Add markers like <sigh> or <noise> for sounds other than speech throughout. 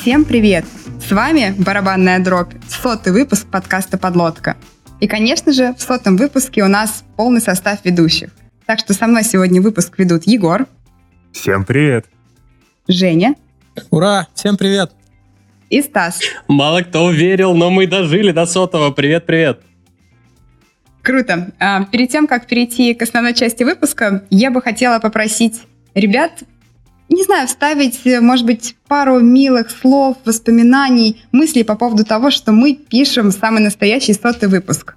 Всем привет! С вами «Барабанная дробь», сотый выпуск подкаста «Подлодка». И, конечно же, в сотом выпуске у нас полный состав ведущих. Так что со мной сегодня выпуск ведут Егор. Всем привет. Женя. Ура! Всем привет! И Стас. Мало кто верил, но мы дожили до сотого. Привет-привет. Круто. А, перед тем, как перейти к основной части выпуска, я бы хотела попросить ребят, не знаю, вставить, может быть, пару милых слов, воспоминаний, мыслей по поводу того, что мы пишем самый настоящий сотый выпуск.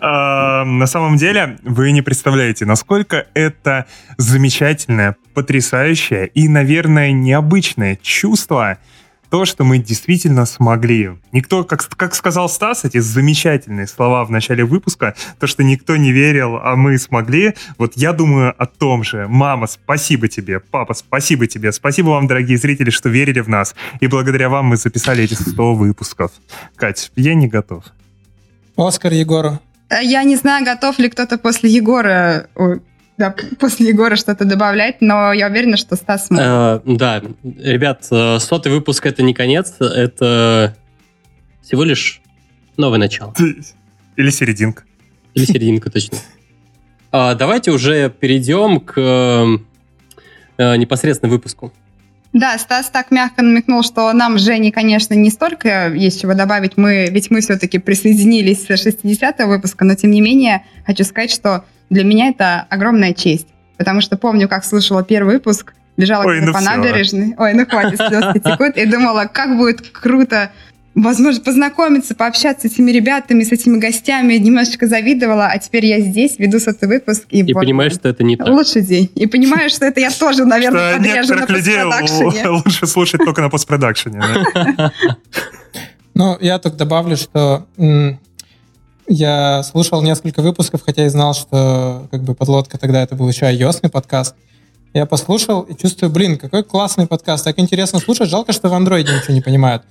А, на самом деле, вы не представляете, насколько это замечательное, потрясающее и, наверное, необычное чувство — то, что мы действительно смогли. Никто, как, как сказал Стас, эти замечательные слова в начале выпуска, то, что никто не верил, а мы смогли, вот я думаю о том же. Мама, спасибо тебе, папа, спасибо тебе, спасибо вам, дорогие зрители, что верили в нас, и благодаря вам мы записали эти 100 выпусков. Кать, я не готов. Оскар Егору. Э, я не знаю, готов ли кто-то после Егора да, после Егора что-то добавлять, но я уверена, что Стас сможет. Э, да, ребят, э, сотый выпуск — это не конец, это всего лишь новое начало. Или серединка. Или серединка, точно. А, давайте уже перейдем к э, непосредственно выпуску. Да, Стас так мягко намекнул, что нам, Жене, конечно, не столько есть чего добавить, мы, ведь мы все-таки присоединились с 60-го выпуска, но тем не менее хочу сказать, что для меня это огромная честь, потому что помню, как слушала первый выпуск, бежала Ой, ну по все. набережной, ой, ну хватит, слезки текут, и думала, как будет круто возможно, познакомиться, пообщаться с этими ребятами, с этими гостями, немножечко завидовала, а теперь я здесь, веду сотый выпуск. И, и вот, понимаешь, что это не так. Лучший день. И понимаешь, что это я тоже, наверное, подрежу на постпродакшене. <laughs> лучше слушать только на постпродакшене. <laughs> Ну, я только добавлю, что я слушал несколько выпусков, хотя и знал, что как бы подлодка тогда это был еще ios подкаст. Я послушал и чувствую, блин, какой классный подкаст, так интересно слушать. Жалко, что в андроиде ничего не понимают.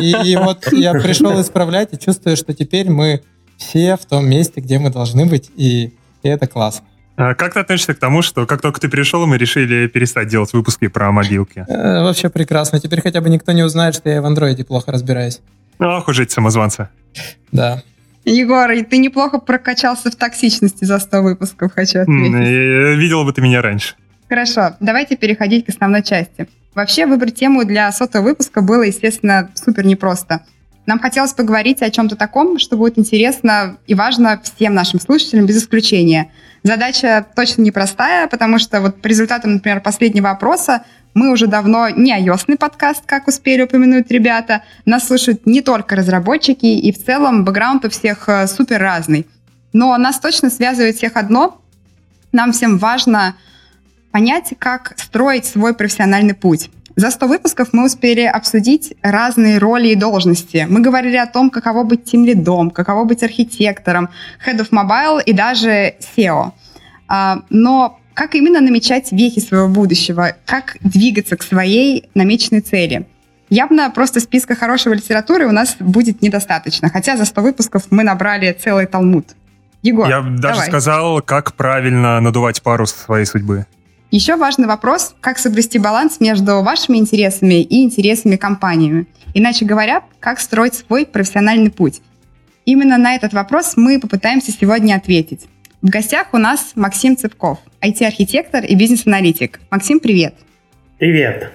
И, и вот я пришел исправлять и чувствую, что теперь мы все в том месте, где мы должны быть, и, и это классно. А как ты относишься к тому, что как только ты пришел, мы решили перестать делать выпуски про мобилки? Э, вообще прекрасно. Теперь хотя бы никто не узнает, что я в андроиде плохо разбираюсь. Ох уж эти самозванцы. Да. Егор, и ты неплохо прокачался в токсичности за 100 выпусков, хочу отметить. Видел бы ты меня раньше. Хорошо, давайте переходить к основной части. Вообще выбрать тему для сотого выпуска было, естественно, супер непросто. Нам хотелось поговорить о чем-то таком, что будет интересно и важно всем нашим слушателям без исключения. Задача точно непростая, потому что вот по результатам, например, последнего опроса мы уже давно не ios подкаст, как успели упомянуть ребята. Нас слушают не только разработчики, и в целом бэкграунд у всех э, супер разный. Но нас точно связывает всех одно. Нам всем важно понять, как строить свой профессиональный путь. За 100 выпусков мы успели обсудить разные роли и должности. Мы говорили о том, каково быть тимлидом, каково быть архитектором, head of mobile и даже SEO. А, но как именно намечать вехи своего будущего, как двигаться к своей намеченной цели. Явно просто списка хорошего литературы у нас будет недостаточно, хотя за 100 выпусков мы набрали целый талмуд. Егор, Я даже давай. сказал, как правильно надувать парус своей судьбы. Еще важный вопрос, как соблюсти баланс между вашими интересами и интересами компаниями. Иначе говоря, как строить свой профессиональный путь. Именно на этот вопрос мы попытаемся сегодня ответить. В гостях у нас Максим Цыпков, IT-архитектор и бизнес-аналитик. Максим, привет. Привет.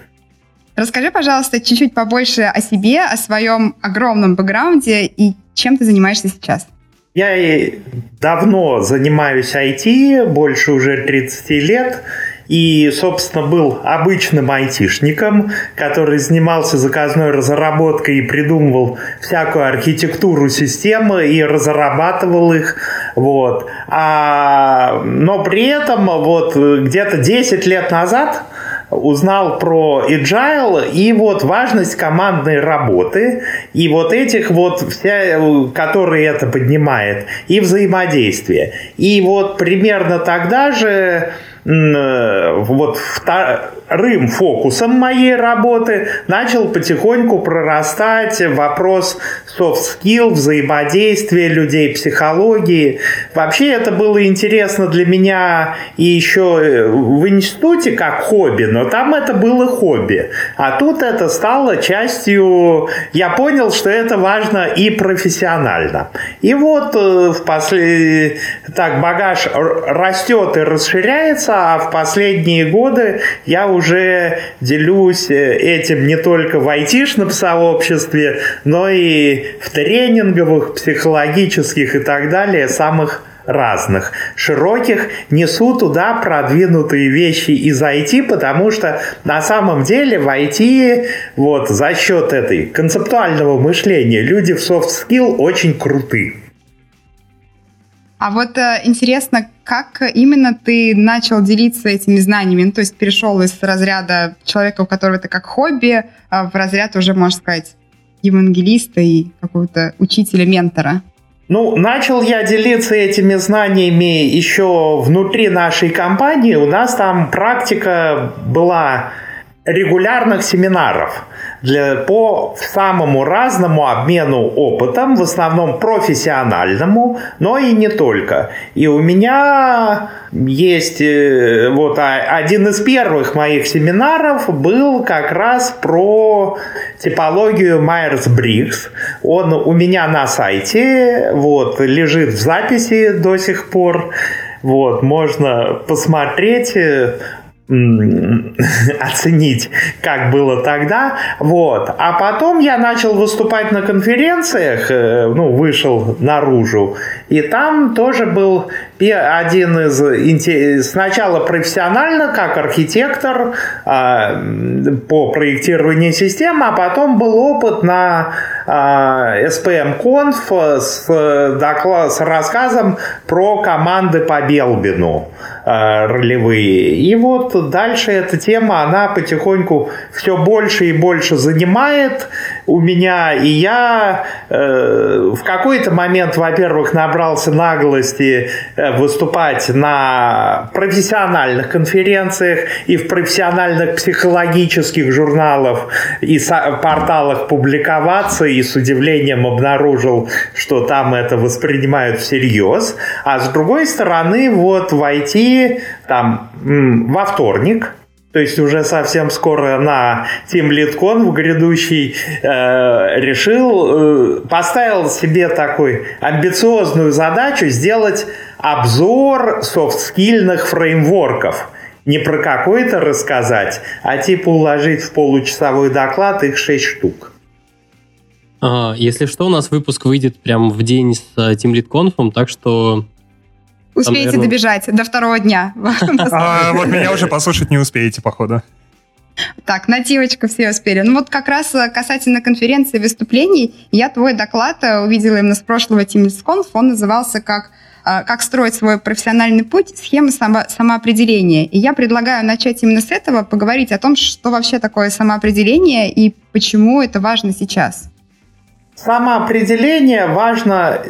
Расскажи, пожалуйста, чуть-чуть побольше о себе, о своем огромном бэкграунде и чем ты занимаешься сейчас. Я давно занимаюсь IT, больше уже 30 лет и, собственно, был обычным айтишником, который занимался заказной разработкой и придумывал всякую архитектуру системы и разрабатывал их. Вот. А, но при этом вот где-то 10 лет назад узнал про agile и вот важность командной работы и вот этих вот вся, которые это поднимает и взаимодействие. И вот примерно тогда же вот вторым фокусом моей работы начал потихоньку прорастать вопрос soft skill, взаимодействия людей, психологии. Вообще это было интересно для меня и еще в институте как хобби, но там это было хобби. А тут это стало частью... Я понял, что это важно и профессионально. И вот э, в после... так багаж растет и расширяется, а в последние годы я уже делюсь э, этим не только в айтишном сообществе, но и в тренинговых, психологических и так далее самых разных, широких, несу туда продвинутые вещи из IT, потому что на самом деле в IT вот за счет этой концептуального мышления люди в soft skill очень крутые. А вот э, интересно, как именно ты начал делиться этими знаниями? Ну, то есть перешел из разряда человека, у которого это как хобби, э, в разряд уже, можно сказать, евангелиста и какого-то учителя-ментора? Ну, начал я делиться этими знаниями еще внутри нашей компании. У нас там практика была регулярных семинаров для, по самому разному обмену опытом, в основном профессиональному, но и не только. И у меня есть э, вот один из первых моих семинаров был как раз про типологию Майерс-Бриггс. Он у меня на сайте, вот, лежит в записи до сих пор. Вот, можно посмотреть <laughs> оценить, как было тогда. Вот. А потом я начал выступать на конференциях, э, ну, вышел наружу, и там тоже был один из... Сначала профессионально, как архитектор а, по проектированию систем, а потом был опыт на SPM Conf с, доклад, с рассказом про команды по Белбину а, ролевые. И вот дальше эта тема, она потихоньку все больше и больше занимает у меня, и я э, в какой-то момент, во-первых, набрался наглости э, выступать на профессиональных конференциях и в профессиональных психологических журналах и порталах публиковаться, и с удивлением обнаружил, что там это воспринимают всерьез. А с другой стороны, вот войти там во вторник, то есть уже совсем скоро на Team LeadCon в грядущий э, решил, э, поставил себе такой амбициозную задачу сделать обзор софтскильных фреймворков. Не про какой-то рассказать, а типа уложить в получасовой доклад их 6 штук. А, если что, у нас выпуск выйдет прямо в день с э, Team Lead Conf, так что Успеете наверное... добежать до второго дня. <laughs> А, вот меня уже послушать не успеете, походу. Так, нативочку все успели. Ну вот как раз э, касательно конференции выступлений, я твой доклад э, увидела именно с прошлого TeamLeadsConf, он назывался как «Как строить свой профессиональный путь. Схема само, самоопределения». И я предлагаю начать именно с этого, поговорить о том, что вообще такое самоопределение и почему это важно сейчас. Самоопределение важно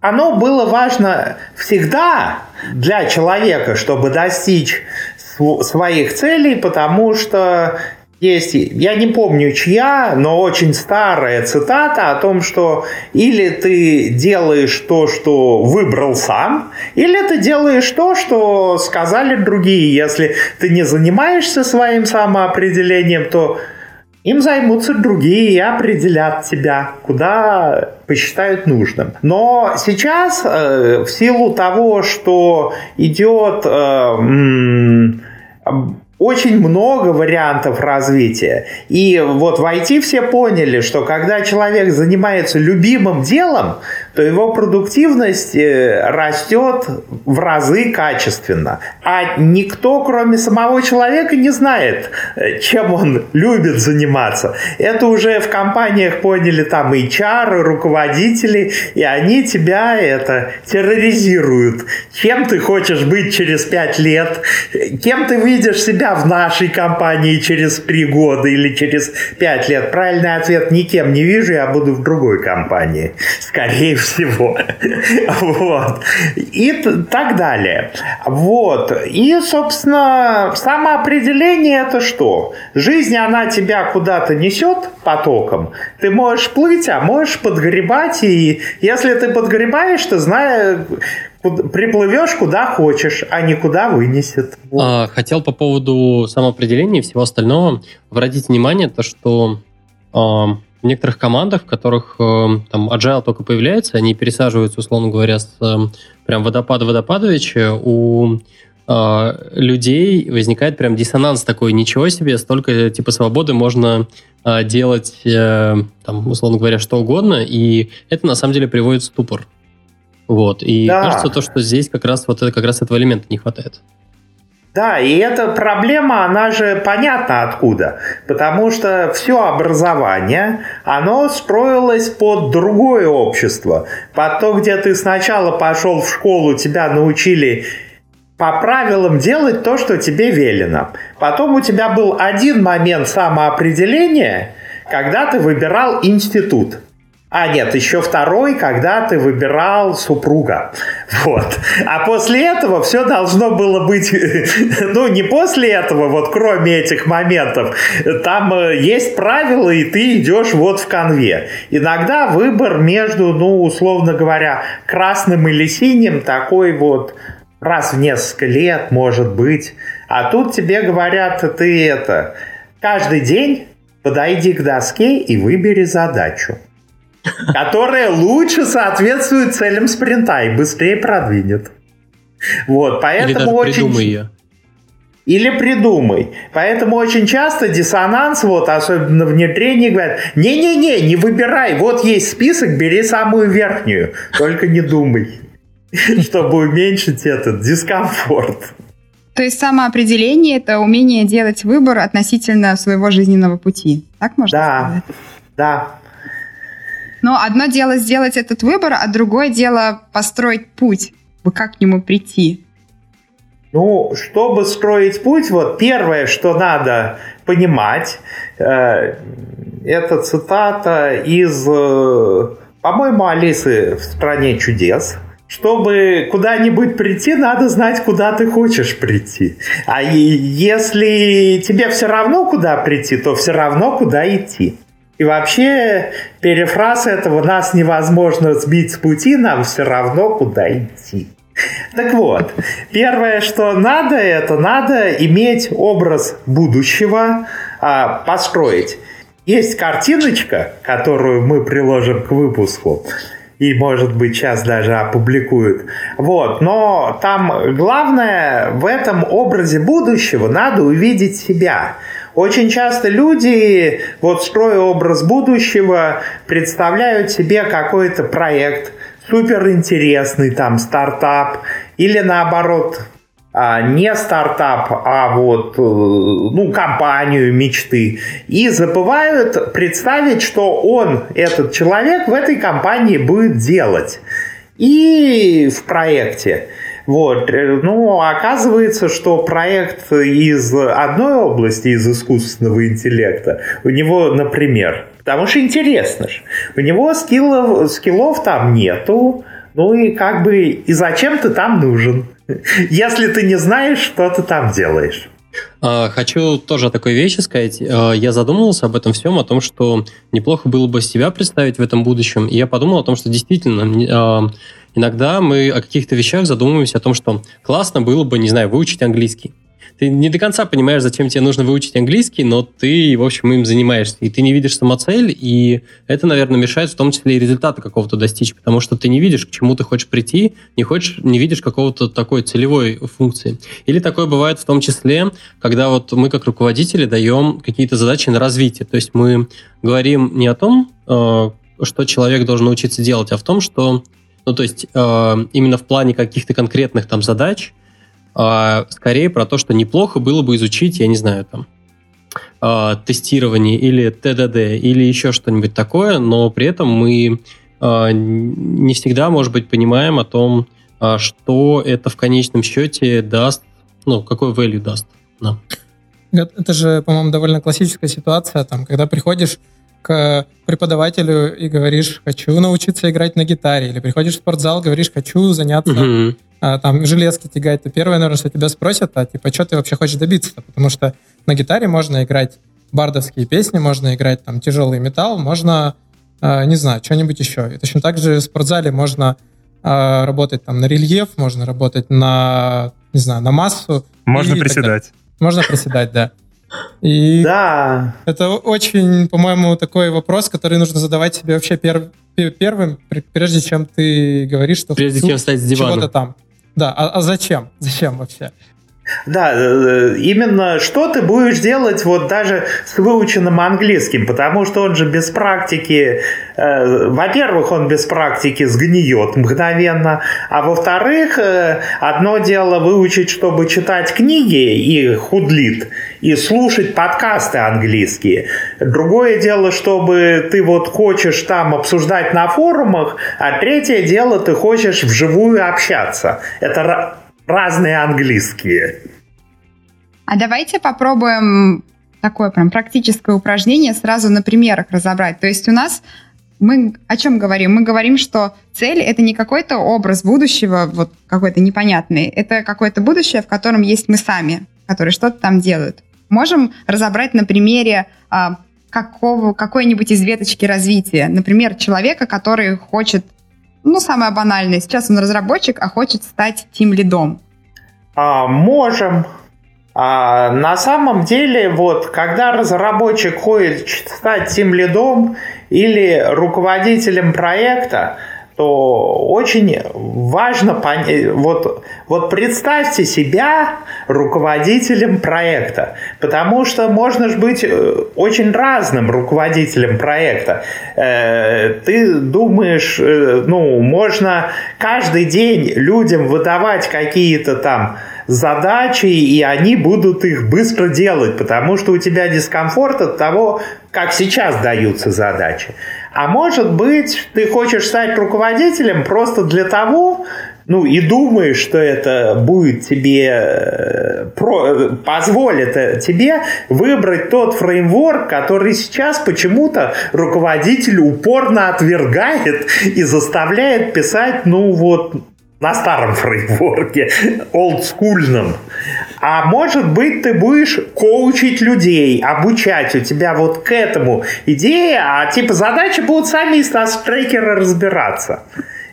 оно было важно всегда для человека, чтобы достичь своих целей, потому что есть, я не помню чья, но очень старая цитата о том, что или ты делаешь то, что выбрал сам, или ты делаешь то, что сказали другие. Если ты не занимаешься своим самоопределением, то им займутся другие и определят тебя, куда посчитают нужным. Но сейчас, э, в силу того, что идет э, очень много вариантов развития. И вот в IT все поняли, что когда человек занимается любимым делом, то его продуктивность э, растет в разы качественно. А никто, кроме самого человека, не знает, э, чем он любит заниматься. Это уже в компаниях поняли там HR, руководители, и они тебя это терроризируют. Чем ты хочешь быть через пять лет? Кем ты видишь себя в нашей компании через три года или через пять лет? Правильный ответ – никем не вижу, я буду в другой компании. скорее всего. <laughs> Вот. И так далее. Вот. И, собственно, самоопределение это что? Жизнь, она тебя куда-то несет потоком. Ты можешь плыть, а можешь подгребать. И если ты подгребаешь, ты знаешь, приплывешь куда хочешь, а не куда вынесет. Вот. А, хотел по поводу самоопределения и всего остального обратить внимание, то, что а, в некоторых командах, в которых э, там agile только появляется, они пересаживаются, условно говоря, с э, прям водопада водопадовича, у э, людей возникает прям диссонанс такой, ничего себе, столько типа свободы можно э, делать, э, там, условно говоря, что угодно, и это на самом деле приводит в ступор. Вот. И да. кажется, то, что здесь как раз вот это, как раз этого элемента не хватает. Да, и эта проблема, она же понятна откуда. Потому что все образование, оно строилось под другое общество. Под то, где ты сначала пошел в школу, тебя научили по правилам делать то, что тебе велено. Потом у тебя был один момент самоопределения, когда ты выбирал институт. А, нет, еще второй, когда ты выбирал супруга. Вот. А после этого все должно было быть... <laughs> Ну, не после этого, вот кроме этих моментов. Там э, есть правила, и ты идешь вот в конве. Иногда выбор между, ну, условно говоря, красным или синим такой вот раз в несколько лет, может быть. А тут тебе говорят, ты это... Каждый день подойди к доске и выбери задачу которая лучше соответствует целям спринта и быстрее продвинет. Вот, поэтому Или даже очень... придумай ее. Или придумай. Поэтому очень часто диссонанс, вот, особенно внедрение, говорят, не-не-не, не выбирай, вот есть список, бери самую верхнюю, только не думай, <laughs> чтобы уменьшить этот дискомфорт. То есть самоопределение – это умение делать выбор относительно своего жизненного пути. Так можно да, сказать? Да, но одно дело сделать этот выбор, а другое дело построить путь, как к нему прийти. Ну, чтобы строить путь, вот первое, что надо понимать, э, это цитата из, э, по-моему, Алисы в «Стране чудес», чтобы куда-нибудь прийти, надо знать, куда ты хочешь прийти. А если тебе все равно, куда прийти, то все равно, куда идти. И вообще, перефраз этого «нас невозможно сбить с пути, нам все равно куда идти». Так вот, первое, что надо, это надо иметь образ будущего, а, построить. Есть картиночка, которую мы приложим к выпуску, и, может быть, сейчас даже опубликуют. Вот, но там главное в этом образе будущего надо увидеть себя – очень часто люди, вот строя образ будущего, представляют себе какой-то проект, суперинтересный там стартап, или наоборот, а, не стартап, а вот э, ну, компанию мечты. И забывают представить, что он, этот человек, в этой компании будет делать. И в проекте. Вот. Э, ну, оказывается, что проект из одной области, из искусственного интеллекта, у него, например, потому что интересно же, у него скиллов, скиллов там нету, ну и как бы, и зачем ты там нужен, <laughs> если ты не знаешь, что ты там делаешь. А, хочу тоже о такой вещи сказать. А, я задумывался об этом всем, о том, что неплохо было бы себя представить в этом будущем. И я подумал о том, что действительно а, иногда мы о каких-то вещах задумываемся о том, что классно было бы, не знаю, выучить английский. Ты не до конца понимаешь, зачем тебе нужно выучить английский, но ты, в общем, им занимаешься. И ты не видишь самоцель, и это, наверное, мешает в том числе и результата какого-то достичь, потому что ты не видишь, к чему ты хочешь прийти, не, хочешь, не видишь какого-то такой целевой функции. Или такое бывает в том числе, когда вот мы как руководители даем какие-то задачи на развитие. То есть мы говорим не о том, э, что человек должен научиться делать, а в том, что ну, то есть э, именно в плане каких-то конкретных там задач, э, скорее про то, что неплохо было бы изучить, я не знаю, там, э, тестирование или ТДД, или еще что-нибудь такое, но при этом мы э, не всегда, может быть, понимаем о том, э, что это в конечном счете даст, ну, какой value даст нам. Это же, по-моему, довольно классическая ситуация, там, когда приходишь к преподавателю и говоришь, хочу научиться играть на гитаре, или приходишь в спортзал, говоришь, хочу заняться Мгм. а, там железки тягать, то первое, наверное, что тебя спросят, а типа, что ты вообще хочешь добиться? Потому что на гитаре можно играть бардовские песни, можно играть там тяжелый металл, можно, а, не знаю, что-нибудь еще. И точно так же в спортзале можно а, работать там на рельеф, можно работать на, не знаю, на массу. Можно приседать. Можно приседать, да. И Да, это очень, по-моему, такой вопрос, который нужно задавать себе вообще пер- пе- первым, пр- прежде чем ты говоришь, что Прежде хочу чем встать с дивана. чего-то там. Да, а, а зачем? Зачем вообще? Да, э, именно что ты будешь делать вот даже с выученным английским, потому что он же без практики, э, во-первых, он без практики сгниет мгновенно, а во-вторых, э, одно дело выучить, чтобы читать книги и худлит, и слушать подкасты английские. Другое дело, чтобы ты вот хочешь там обсуждать на форумах, а третье дело, ты хочешь вживую общаться. Это разные английские. А давайте попробуем такое прям практическое упражнение сразу на примерах разобрать. То есть у нас мы о чем говорим? Мы говорим, что цель это не какой-то образ будущего, вот какой-то непонятный. Это какое-то будущее, в котором есть мы сами, которые что-то там делают. Можем разобрать на примере а, какого, какой-нибудь из веточки развития. Например, человека, который хочет, ну, самое банальное, сейчас он разработчик, а хочет стать тим-лидом. А, можем. А, на самом деле, вот, когда разработчик хочет стать тем лидом или руководителем проекта, то очень важно вот, вот представьте себя руководителем проекта, потому что можно же быть э, очень разным руководителем проекта. Э, Ты думаешь, э, ну, можно каждый день людям выдавать какие-то там задачи, и они будут их быстро делать, потому что у тебя дискомфорт от того, как сейчас даются задачи. А может быть, ты хочешь стать руководителем просто для того, ну и думаешь, что это будет тебе э, про, позволит э, тебе выбрать тот фреймворк, который сейчас почему-то руководитель упорно отвергает и заставляет писать, ну вот на старом фреймворке, олдскульном. А может быть, ты будешь коучить людей, обучать у тебя вот к этому идея, а типа задачи будут сами из трекера разбираться.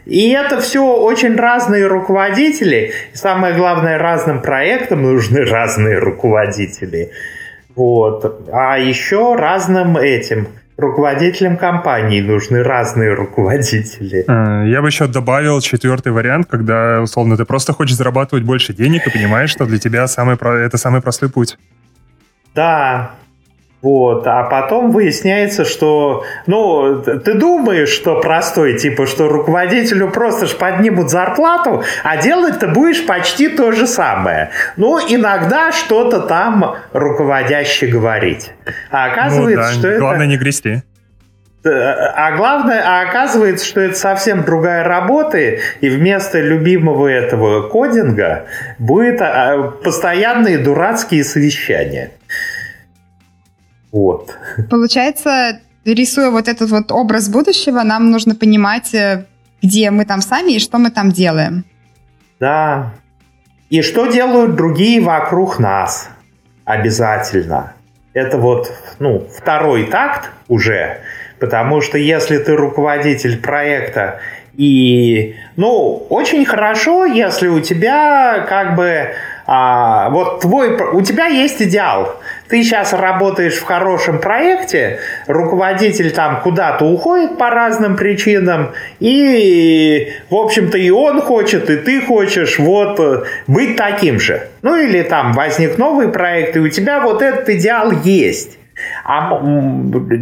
И это все очень разные руководители. И самое главное, разным проектам нужны разные руководители. Вот. А еще разным этим руководителям компании нужны разные руководители. Э, Я бы еще добавил четвертый вариант, когда, условно, ты просто хочешь зарабатывать больше денег и понимаешь, что для тебя самый, про- это самый простой путь. Да, вот, а потом выясняется, что, ну, ты думаешь, что простой, типа, что руководителю просто ж поднимут зарплату, а делать ты будешь почти то же самое. Ну, иногда что-то там руководящий говорить. А оказывается, ну, да, что главное это... не грести. А главное, а оказывается, что это совсем другая работа, и вместо любимого этого кодинга будет а, постоянные дурацкие совещания. Вот. Получается, рисуя вот этот вот образ будущего, нам нужно понимать, э, где мы там сами и что мы там делаем. Да. И что делают другие вокруг нас. Обязательно. Это вот, ну, второй такт уже. Потому что если ты руководитель проекта и, ну, очень хорошо, если у тебя как бы а, вот твой, у тебя есть идеал. Ты сейчас работаешь в хорошем проекте, руководитель там куда-то уходит по разным причинам, и, в общем-то, и он хочет, и ты хочешь вот быть таким же. Ну или там возник новый проект, и у тебя вот этот идеал есть. А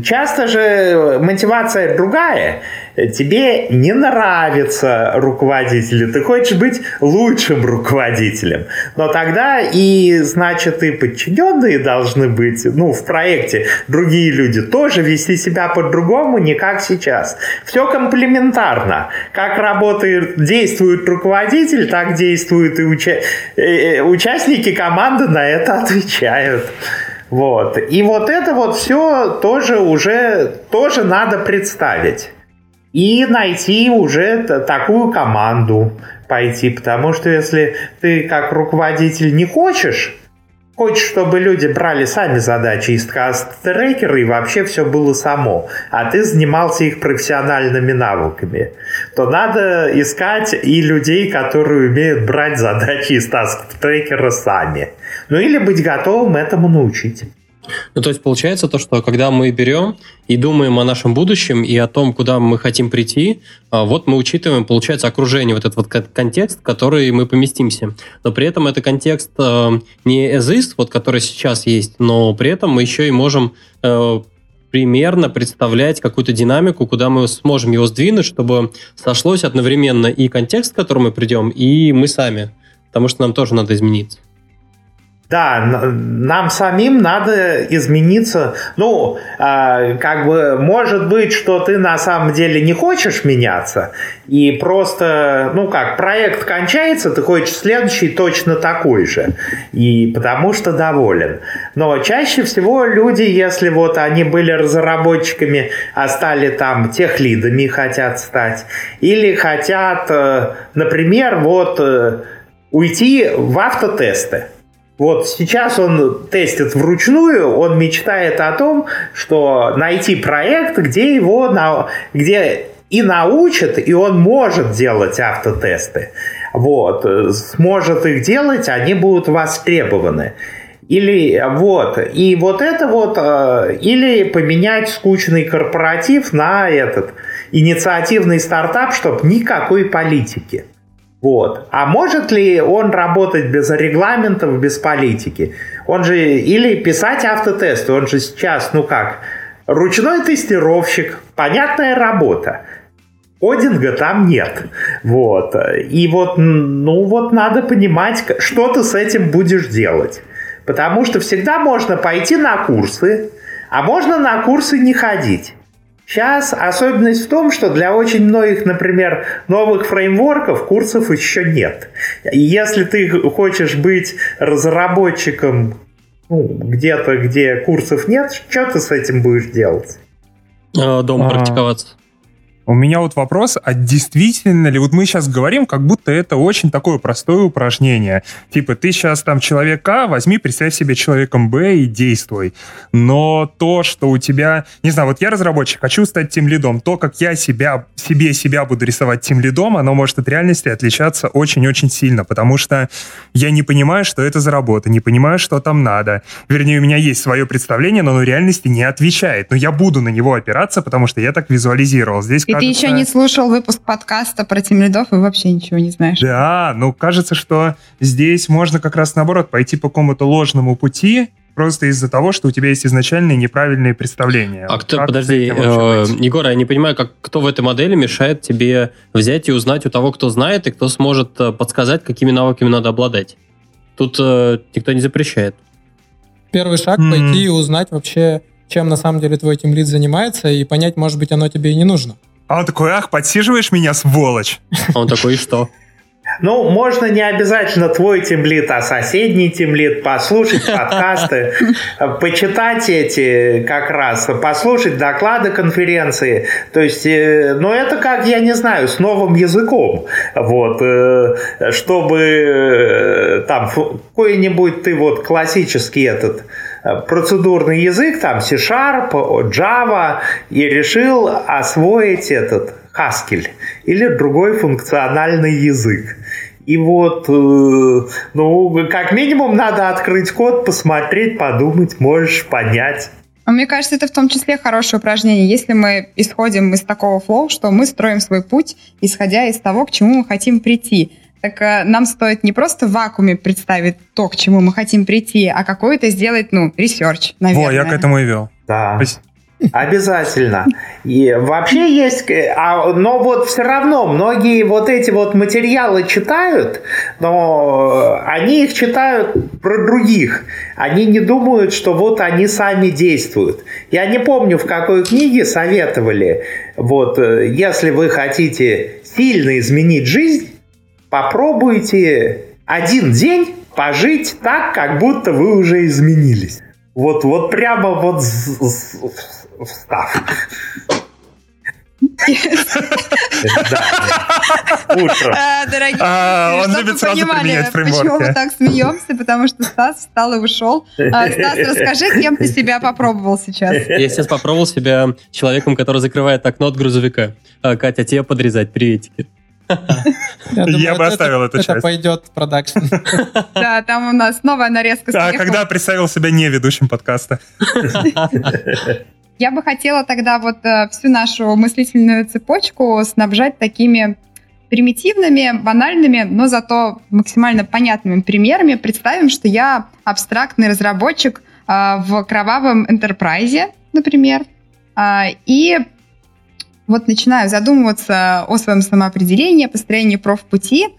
часто же мотивация другая. Тебе не нравится руководитель, ты хочешь быть лучшим руководителем. Но тогда и, значит, и подчиненные должны быть, ну, в проекте другие люди тоже вести себя по-другому, не как сейчас. Все комплементарно. Как работает, действует руководитель, так действуют и уча- участники команды на это отвечают. Вот. И вот это вот все тоже уже тоже надо представить. И найти уже такую команду пойти. Потому что если ты как руководитель не хочешь, хочешь, чтобы люди брали сами задачи из каст-трекера и вообще все было само, а ты занимался их профессиональными навыками, то надо искать и людей, которые умеют брать задачи из таст-трекера сами. Ну или быть готовым этому научить. Ну, то есть получается то, что когда мы берем и думаем о нашем будущем и о том, куда мы хотим прийти, а, вот мы учитываем, получается, окружение, вот этот вот контекст, в который мы поместимся. Но при этом это контекст э, не is, вот который сейчас есть, но при этом мы еще и можем э, примерно представлять какую-то динамику, куда мы сможем его сдвинуть, чтобы сошлось одновременно и контекст, к которому мы придем, и мы сами. Потому что нам тоже надо измениться. Да, нам самим надо измениться. Ну, э, как бы, может быть, что ты на самом деле не хочешь меняться, и просто, ну как, проект кончается, ты хочешь следующий точно такой же, и потому что доволен. Но чаще всего люди, если вот они были разработчиками, а стали там техлидами хотят стать, или хотят, э, например, вот э, уйти в автотесты. Вот сейчас он тестит вручную, он мечтает о том, что найти проект, где его, на, где и научат, и он может делать автотесты. Вот, сможет их делать, они будут востребованы. Или вот, и вот это вот, э, или поменять скучный корпоратив на этот инициативный стартап, чтобы никакой политики. Вот. А может ли он работать без регламентов, без политики? Он же или писать автотесты, он же сейчас, ну как, ручной тестировщик, понятная работа. Кодинга там нет. Вот. И вот, ну вот надо понимать, что ты с этим будешь делать. Потому что всегда можно пойти на курсы, а можно на курсы не ходить. Сейчас особенность в том, что для очень многих, например, новых фреймворков курсов еще нет. И если ты хочешь быть разработчиком ну, где-то, где курсов нет, что ты с этим будешь делать? А, дома а, практиковаться. У меня вот вопрос, а действительно ли, вот мы сейчас говорим, как будто это очень такое простое упражнение. Типа, ты сейчас там человек А, возьми, представь себе человеком Б и действуй. Но то, что у тебя, не знаю, вот я разработчик, хочу стать тем лидом, то, как я себя, себе себя буду рисовать тем лидом, оно может от реальности отличаться очень-очень сильно, потому что я не понимаю, что это за работа, не понимаю, что там надо. Вернее, у меня есть свое представление, но оно реальности не отвечает. Но я буду на него опираться, потому что я так визуализировал. Здесь кажется... ты еще не слушал выпуск подкаста про тем лидов и вообще ничего не знаешь. Да, ну кажется, что здесь можно как раз наоборот пойти по какому-то ложному пути, просто из-за того, что у тебя есть изначальные неправильные представления. А кто, подожди, э, Егор, я не понимаю, как кто в этой модели мешает тебе взять и узнать у того, кто знает, и кто сможет э, подсказать, какими навыками надо обладать. Тут э, никто не запрещает. Первый шаг mm. пойти и узнать вообще, чем на самом деле твой тимлид занимается, и понять, может быть, оно тебе и не нужно. А он такой, ах, подсиживаешь меня, сволочь. А он такой, и что? Ну, можно не обязательно твой тимлит, а соседний тимлит, послушать <laughs> подкасты, почитать эти как раз, послушать доклады конференции. То есть, э, ну, это как, я не знаю, с новым языком. Вот, э, чтобы э, там какой-нибудь ты вот классический этот процедурный язык, там C-Sharp, Java, и решил освоить этот Haskell или другой функциональный язык. И вот, э, ну, как минимум надо открыть код, посмотреть, подумать, можешь понять. А мне кажется, это в том числе хорошее упражнение, если мы исходим из такого флоу, что мы строим свой путь, исходя из того, к чему мы хотим прийти. Так э, нам стоит не просто в вакууме представить то, к чему мы хотим прийти, а какой-то сделать, ну, research, наверное. Во, я к этому и вел. Да. Обязательно. И вообще есть, а, но вот все равно многие вот эти вот материалы читают, но они их читают про других. Они не думают, что вот они сами действуют. Я не помню, в какой книге советовали, вот если вы хотите сильно изменить жизнь, попробуйте один день пожить так, как будто вы уже изменились. Вот, вот прямо вот встав. Утром. Э, дорогие, а, он любит сразу применять Почему мы так смеемся? Потому что Стас встал и ушел. А, Стас, расскажи, кем ты себя попробовал сейчас. Я сейчас попробовал себя человеком, который закрывает окно от грузовика. А, Катя, тебе подрезать. Приветики. Я, бы оставил эту часть. Это пойдет в продакшн. Да, там у нас новая нарезка. А когда представил себя не ведущим подкаста. <laughs> Я бы хотела тогда вот э, всю нашу мыслительную цепочку снабжать такими примитивными, банальными, но зато максимально понятными примерами. Представим, что я абстрактный разработчик э, в кровавом enterprise, например, э, и вот начинаю задумываться о своем самоопределении, построении профпути,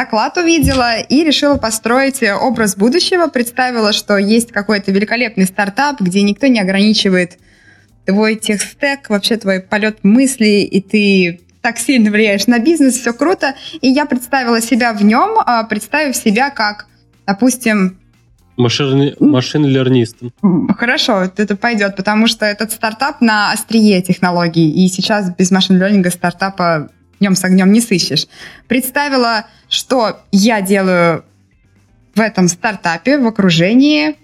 доклад увидела и решила построить образ будущего. Представила, что есть какой-то великолепный стартап, где никто не ограничивает твой техстек, вообще твой полет мысли, и ты так сильно влияешь на бизнес, все круто. И я представила себя в нем, а, представив себя как, допустим, Машин, машин-лернистом. Хорошо, это пойдет, потому что этот стартап на острие технологий, и сейчас без машин-лернинга стартапа днем с огнем не сыщешь. Представила, что я делаю в этом стартапе, в окружении,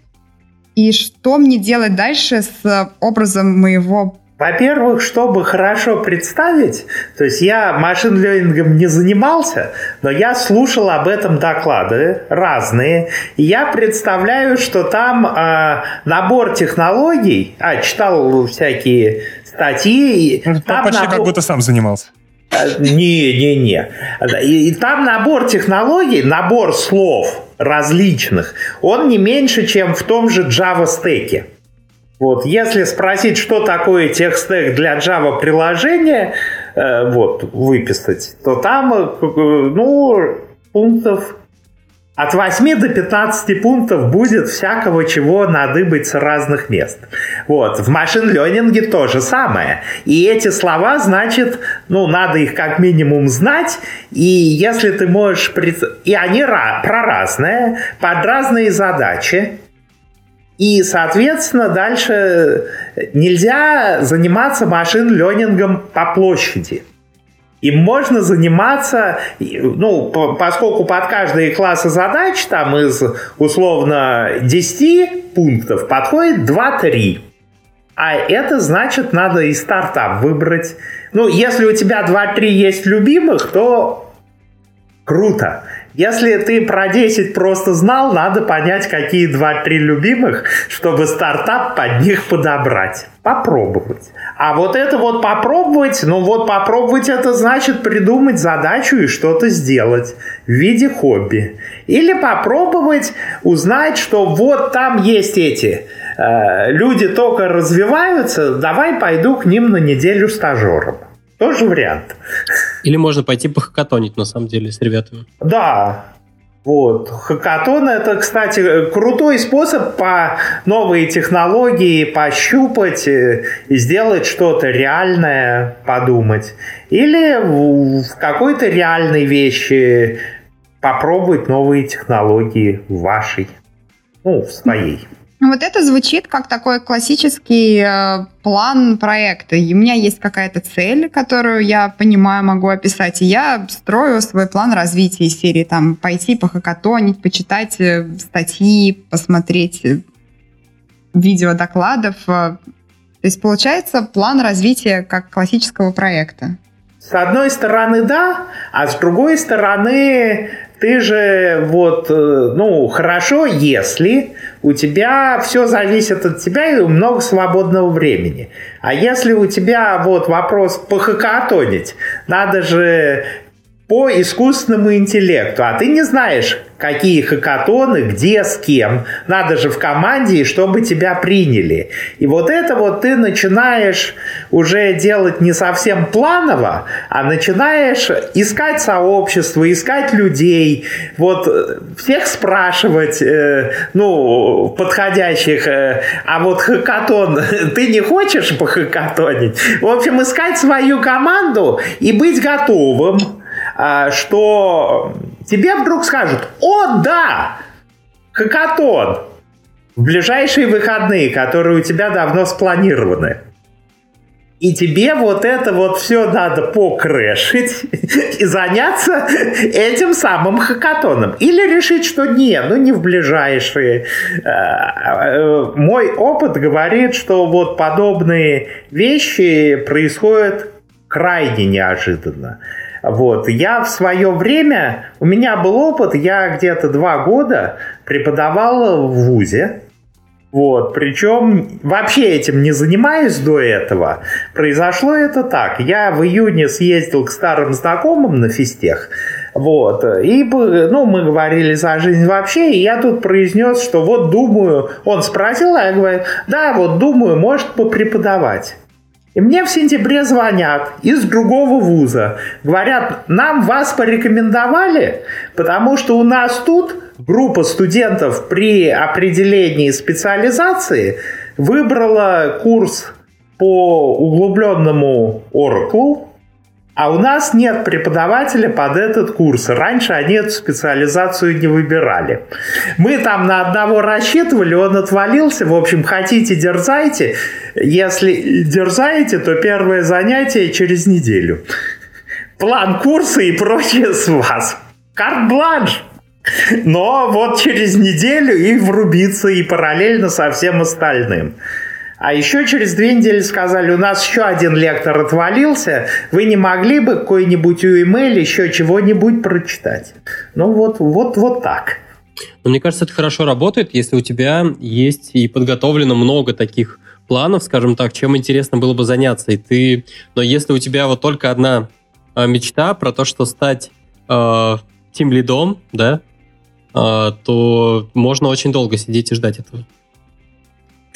и что мне делать дальше с образом моего во-первых, чтобы хорошо представить, то есть я машин-лернингом не занимался, но я слушал об этом доклады разные, и я представляю, что там э, набор технологий, а читал всякие статьи. Ну, там почти набор... как будто сам занимался. Не-не-не. И, и там набор технологий, набор слов различных, он не меньше, чем в том же Java стеке. Вот, если спросить, что такое текстек для Java приложения, э, вот, выписать, то там, э, ну, пунктов от 8 до 15 пунктов будет всякого чего надыбать с разных мест. Вот. В машин-ленинге то же самое. И эти слова, значит, ну, надо их как минимум знать. И если ты можешь... И они про разное, под разные задачи. И, соответственно, дальше нельзя заниматься машин-ленингом по площади. Им можно заниматься, ну, поскольку под каждые классы задач там из условно 10 пунктов подходит 2-3. А это значит, надо и стартап выбрать. Ну, если у тебя 2-3 есть любимых, то круто. Если ты про 10 просто знал, надо понять, какие 2-3 любимых, чтобы стартап под них подобрать. Попробовать. А вот это вот попробовать, ну вот попробовать это значит придумать задачу и что-то сделать в виде хобби. Или попробовать узнать, что вот там есть эти э, люди только развиваются, давай пойду к ним на неделю стажером. Тоже вариант. Или можно пойти похакатонить, на самом деле, с ребятами. Да, вот. Хакатон это, кстати, крутой способ по новые технологии пощупать и сделать что-то реальное, подумать. Или в какой-то реальной вещи попробовать новые технологии вашей, ну, в своей. Ну, вот это звучит как такой классический э, план проекта. И у меня есть какая-то цель, которую я понимаю, могу описать. И я строю свой план развития серии там пойти похакатонить, почитать э, статьи, посмотреть э, видео докладов. Э. То есть получается план развития как классического проекта. С одной стороны, да, а с другой стороны, ты же вот, э, ну, хорошо, если у тебя все зависит от тебя и много свободного времени. А если у тебя вот вопрос похакатонить, надо же по искусственному интеллекту, а ты не знаешь, какие хакатоны, где, с кем. Надо же в команде, чтобы тебя приняли. И вот это вот ты начинаешь уже делать не совсем планово, а начинаешь искать сообщество, искать людей, вот э, всех спрашивать, э, ну, подходящих, э, а вот хакатон, <laughs> ты не хочешь похакатонить? В общем, искать свою команду и быть готовым а, что тебе вдруг скажут, о да, хакатон, в ближайшие выходные, которые у тебя давно спланированы. И тебе вот это вот все надо покрэшить <laughs> и заняться этим самым хакатоном. Или решить, что нет, ну не в ближайшие. Э, э, мой опыт говорит, что вот подобные вещи происходят крайне неожиданно. Вот. Я в свое время, у меня был опыт, я где-то два года преподавал в ВУЗе, вот, причем вообще этим не занимаюсь до этого. Произошло это так. Я в июне съездил к старым знакомым на физтех. Вот. И ну, мы говорили за жизнь вообще, и я тут произнес, что вот думаю, он спросил, а я говорю, да, вот думаю, может попреподавать. И мне в сентябре звонят из другого вуза. Говорят, нам вас порекомендовали, потому что у нас тут группа студентов при определении специализации выбрала курс по углубленному Oracle, а у нас нет преподавателя под этот курс. Раньше они эту специализацию не выбирали. Мы там на одного рассчитывали, он отвалился. В общем, хотите, дерзайте. Если дерзаете, то первое занятие через неделю. План курса и прочее с вас. Карт-бланш. Но вот через неделю и врубиться, и параллельно со всем остальным. А еще через две недели сказали, у нас еще один лектор отвалился, вы не могли бы какой-нибудь UML еще чего-нибудь прочитать? Ну вот, вот, вот так. Но мне кажется, это хорошо работает, если у тебя есть и подготовлено много таких планов, скажем так, чем интересно было бы заняться. И ты, но если у тебя вот только одна э, мечта про то, что стать э, тим лидом, да, э, то можно очень долго сидеть и ждать этого.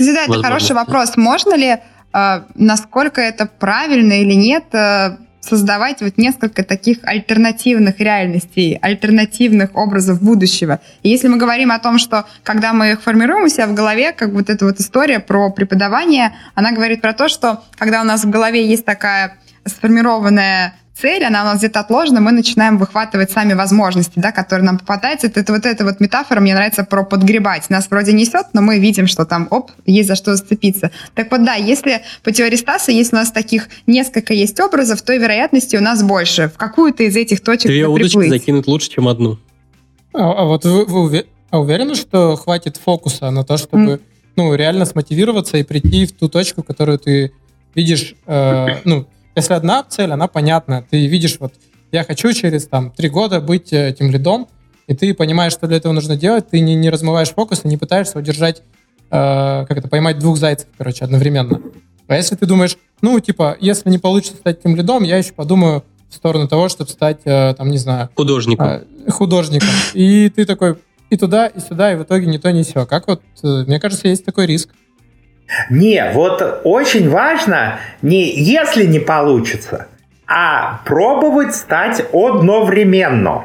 Кстати, да, это хороший вопрос. Можно ли, э, насколько это правильно или нет, э, создавать вот несколько таких альтернативных реальностей, альтернативных образов будущего. И если мы говорим о том, что когда мы их формируем у себя в голове, как вот эта вот история про преподавание, она говорит про то, что когда у нас в голове есть такая сформированная цель, она у нас где-то отложена, мы начинаем выхватывать сами возможности, да, которые нам попадаются. Это, это вот эта вот метафора мне нравится про подгребать. Нас вроде несет, но мы видим, что там, оп, есть за что зацепиться. Так вот, да, если по теории Стаса, если у нас таких несколько есть образов, то и вероятности у нас больше. В какую-то из этих точек Две удочки приплыть. закинуть лучше, чем одну. А, а вот вы, вы а уверены, что хватит фокуса на то, чтобы mm. ну, реально смотивироваться и прийти в ту точку, которую ты видишь, э, ну, если одна цель, она понятна. Ты видишь, вот, я хочу через там три года быть этим лидом, и ты понимаешь, что для этого нужно делать, ты не, не размываешь фокус и не пытаешься удержать, э, как это, поймать двух зайцев, короче, одновременно. А если ты думаешь, ну, типа, если не получится стать этим лидом, я еще подумаю в сторону того, чтобы стать, э, там, не знаю... Художником. Э, художником. И ты такой и туда, и сюда, и в итоге не то, не все. Как вот, э, мне кажется, есть такой риск. Не, вот очень важно, не если не получится, а пробовать стать одновременно.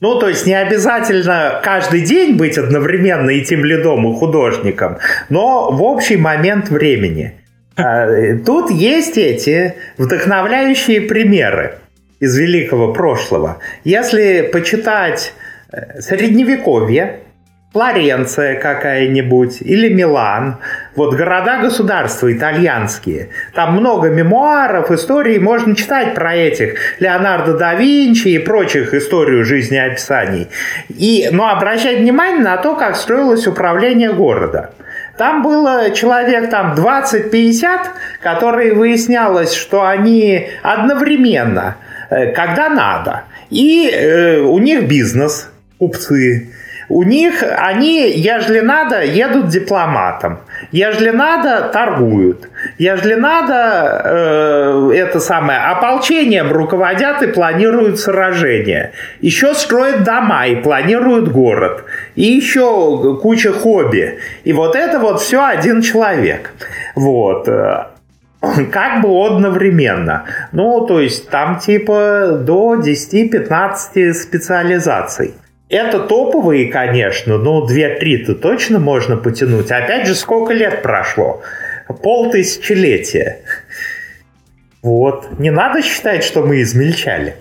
Ну, то есть не обязательно каждый день быть одновременно и тем лидом, и художником, но в общий момент времени. А, тут есть эти вдохновляющие примеры из великого прошлого. Если почитать э, Средневековье, Флоренция какая-нибудь или Милан. Вот города-государства итальянские. Там много мемуаров, историй. Можно читать про этих Леонардо да Винчи и прочих историю жизнеописаний. И, но обращать внимание на то, как строилось управление города. Там было человек там 20-50, которые выяснялось, что они одновременно, э, когда надо. И э, у них бизнес, купцы, у них, они, ежели надо, едут дипломатом. Ежели надо, торгуют. Ежели надо, э, это самое, ополчением руководят и планируют сражения. Еще строят дома и планируют город. И еще куча хобби. И вот это вот все один человек. Вот <clears throat> как бы одновременно. Ну, то есть там типа до 10-15 специализаций. Это топовые, конечно, но 2-3-то точно можно потянуть. Опять же, сколько лет прошло? Полтысячелетия. Вот. Не надо считать, что мы измельчали.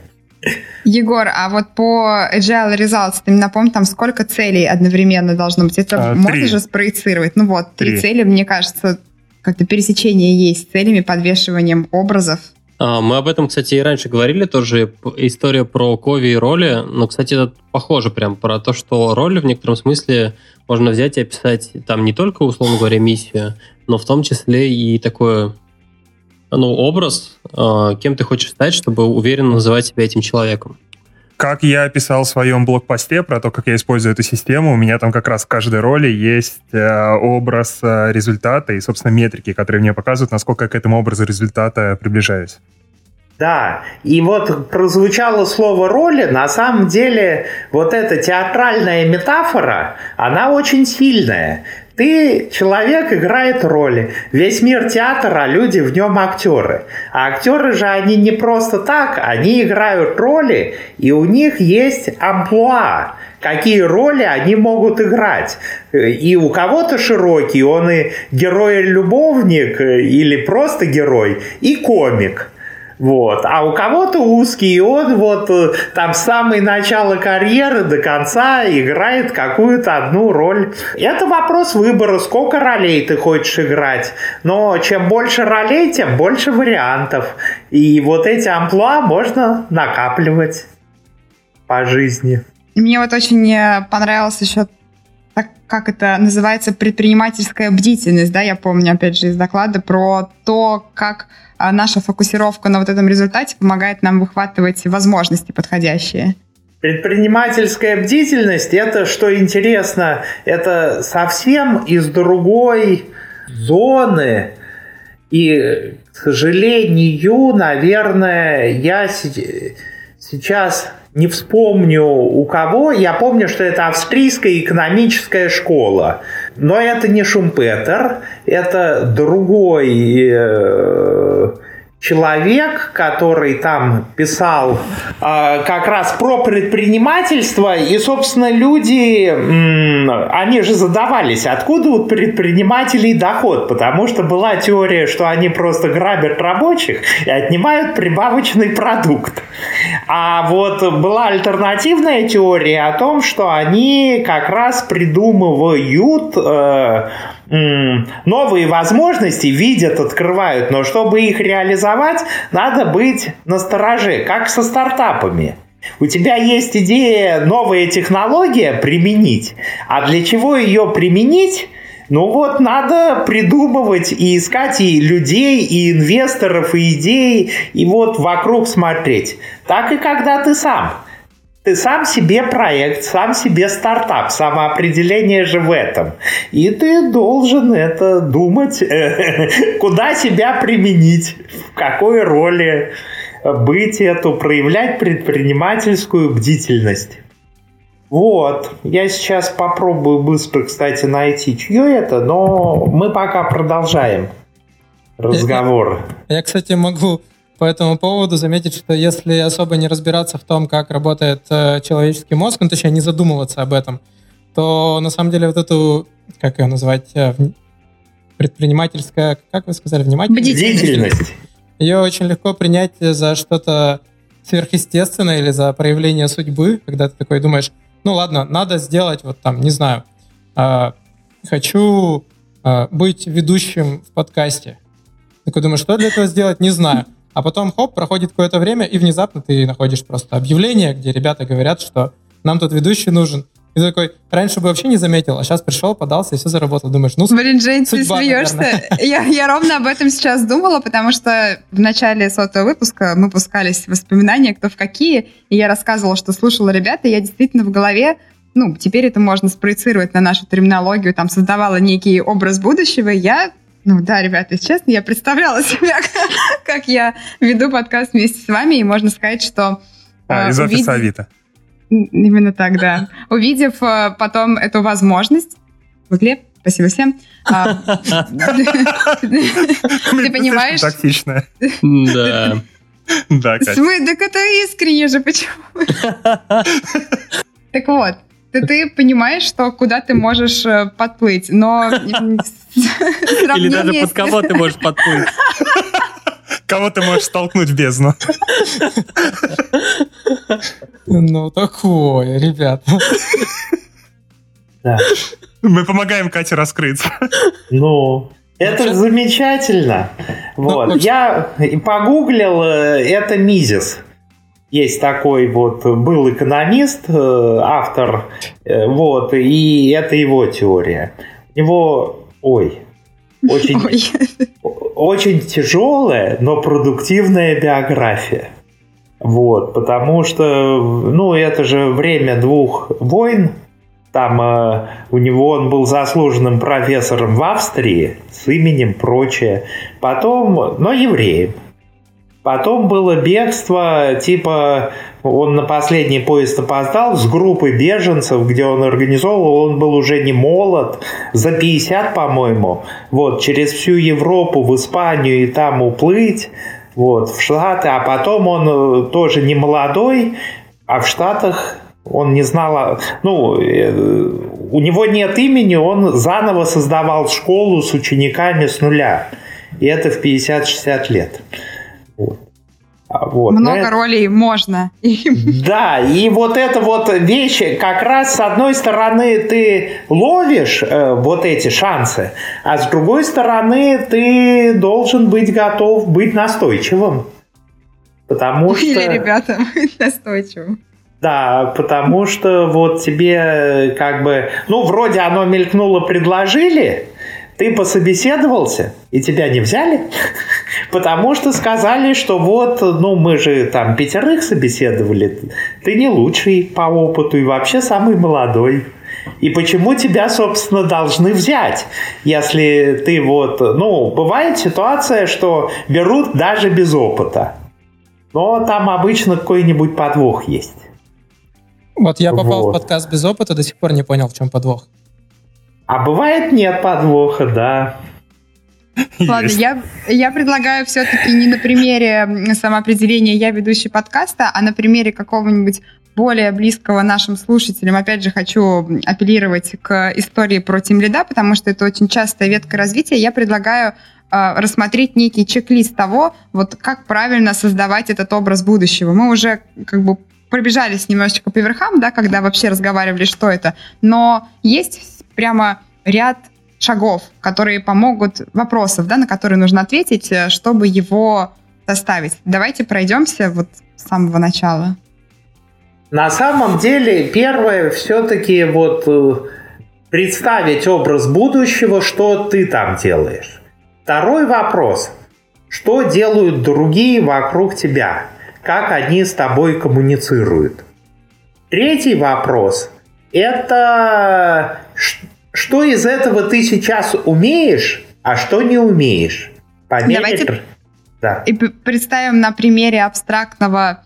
Егор, а вот по Agile Results, ты мне напомни, там сколько целей одновременно должно быть? Это А, можно три. же спроецировать? Ну вот, три Три. цели, мне кажется, как-то пересечение есть с целями, подвешиванием образов. А, Мы об этом, кстати, и раньше говорили, тоже история про Кови и роли, но, кстати, это похоже прям про то, что роли в некотором смысле можно взять и описать там не только, условно говоря, миссию, но в том числе и такой ну, образ, а, кем ты хочешь стать, чтобы уверенно называть себя этим человеком. Как я описал в своем блокпосте про то, как я использую эту систему, у меня там как раз в каждой роли есть э, образ э, результата и, собственно, метрики, которые мне показывают, насколько я к этому образу результата приближаюсь. Да, и вот прозвучало слово роли, на самом деле вот эта театральная метафора, она очень сильная. Ты, человек, играет роли. Весь мир театра, а люди в нем актеры. А актеры же, они не просто так, они играют роли, и у них есть амплуа какие роли они могут играть. И у кого-то широкий, он и герой-любовник, или просто герой, и комик. Вот. А у кого-то узкий, и он вот э, там с самого начала карьеры до конца играет какую-то одну роль. Это вопрос выбора, сколько ролей ты хочешь играть. Но чем больше ролей, тем больше вариантов. И вот эти амплуа можно накапливать по жизни. Мне вот очень э, понравилось еще так, как это называется, предпринимательская бдительность, да, я помню, опять же, из доклада про то, как а, наша фокусировка на вот этом результате помогает нам выхватывать возможности подходящие. Предпринимательская бдительность, это, что интересно, это совсем из другой зоны. И, к сожалению, наверное, я сейчас не вспомню у кого. Я помню, что это австрийская экономическая школа. Но это не Шумпетер, это другой э, человек, который там писал э, как раз про предпринимательство, и, собственно, люди, м, они же задавались, откуда у предпринимателей доход, потому что была теория, что они просто грабят рабочих и отнимают прибавочный продукт. А вот была альтернативная теория о том, что они как раз придумывают э, новые возможности, видят, открывают, но чтобы их реализовать, надо быть настороже, как со стартапами. У тебя есть идея новая технология применить, а для чего ее применить? Ну вот надо придумывать и искать и людей, и инвесторов, и идей, и вот вокруг смотреть. Так и когда ты сам. Ты сам себе проект, сам себе стартап, самоопределение же в этом. И ты должен это думать, <laughs> куда себя применить, в какой роли быть эту, проявлять предпринимательскую бдительность. Вот, я сейчас попробую быстро, кстати, найти, чье это, но мы пока продолжаем разговор. Я, кстати, могу по этому поводу заметить, что если особо не разбираться в том, как работает э, человеческий мозг, ну, точнее, не задумываться об этом, то на самом деле вот эту, как ее назвать, э, предпринимательская, как вы сказали, внимательность? Бдительность. Ее очень легко принять за что-то сверхъестественное или за проявление судьбы, когда ты такой думаешь, ну ладно, надо сделать вот там, не знаю, а, хочу а, быть ведущим в подкасте. Такой думаешь, что для этого сделать, не знаю. А потом, хоп, проходит какое-то время, и внезапно ты находишь просто объявление, где ребята говорят, что нам тут ведущий нужен. И ты такой, раньше бы вообще не заметил, а сейчас пришел, подался и все заработал. Думаешь, ну, Блин, Жень, ты Судьба, смеешься. <laughs> Я, я ровно об этом сейчас думала, потому что в начале сотого выпуска мы пускались в воспоминания, кто в какие, и я рассказывала, что слушала ребят, и я действительно в голове, ну, теперь это можно спроецировать на нашу терминологию, там создавала некий образ будущего, я ну да, ребята, если честно, я представляла себя, <laughs> как я веду подкаст вместе с вами, и можно сказать, что... А, э, из офиса увидев- Авито. Именно так, да. Увидев э, потом эту возможность, Ой, Глеб, спасибо всем. А, <laughs> Ты понимаешь? Тактичная. Да. Да, Катя. Так это искренне же, почему? <laughs> Так вот, ты, ты понимаешь, что куда ты можешь э, подплыть, но <laughs> Или даже под кого ты можешь подплыть. Кого ты можешь столкнуть в бездну? Ну, такое, ребята. Да. Мы помогаем Кате раскрыться. Ну, это Вообще- замечательно. Вот. вообще- Я погуглил, э, это Мизис. Есть такой вот, был экономист, э, автор, э, вот, и это его теория. У него, ой, очень, Ой. очень тяжелая, но продуктивная биография. Вот, потому что, ну, это же время двух войн. Там э, у него он был заслуженным профессором в Австрии с именем прочее. Потом, но евреем. Потом было бегство, типа он на последний поезд опоздал с группой беженцев, где он организовывал, он был уже не молод, за 50, по-моему, вот, через всю Европу в Испанию и там уплыть, вот, в Штаты, а потом он э, тоже не молодой, а в Штатах он не знал, ну, э, у него нет имени, он заново создавал школу с учениками с нуля. И это в 50-60 лет. Вот. А вот, но Много это- ролей можно. <laughs> Да, и вот эта вот вещь, как раз с одной стороны ты ловишь э, вот эти шансы, а с другой стороны ты должен быть готов быть настойчивым. Потому что... Или, ребята, <laughs> быть настойчивым. Да, потому что вот тебе э, как бы, ну, вроде оно мелькнуло, предложили, ты пособеседовался, и тебя не взяли, <laughs> потому что сказали, что вот, ну, мы же там пятерых собеседовали, ты не лучший по опыту и вообще самый молодой. И почему тебя, собственно, должны взять, если ты вот, ну, бывает ситуация, что берут даже без опыта. Но там обычно какой-нибудь подвох есть. Вот я попал Вот. в подкаст без опыта, до сих пор не понял, в чем подвох. А бывает нет подвоха, да. Ладно, Есть. я, я предлагаю все-таки не на примере самоопределения «я ведущий подкаста», а на примере какого-нибудь более близкого нашим слушателям. Опять же, хочу апеллировать к истории про Тимлида, потому что это очень частая ветка развития. Я предлагаю э, рассмотреть некий чек-лист того, вот как правильно создавать этот образ будущего. Мы уже как бы пробежались немножечко по верхам, да, когда вообще разговаривали, что это. Но есть прямо ряд шагов, которые помогут, вопросов, да, на которые нужно ответить, э, чтобы его составить. Давайте пройдемся вот с самого начала. На самом деле, первое все-таки вот э, представить образ будущего, что ты там делаешь. Второй вопрос. Что делают другие вокруг тебя? Как они с тобой коммуницируют? Третий вопрос. Это что из этого ты сейчас умеешь, а что не умеешь? По мере Давайте- Да. И представим на примере абстрактного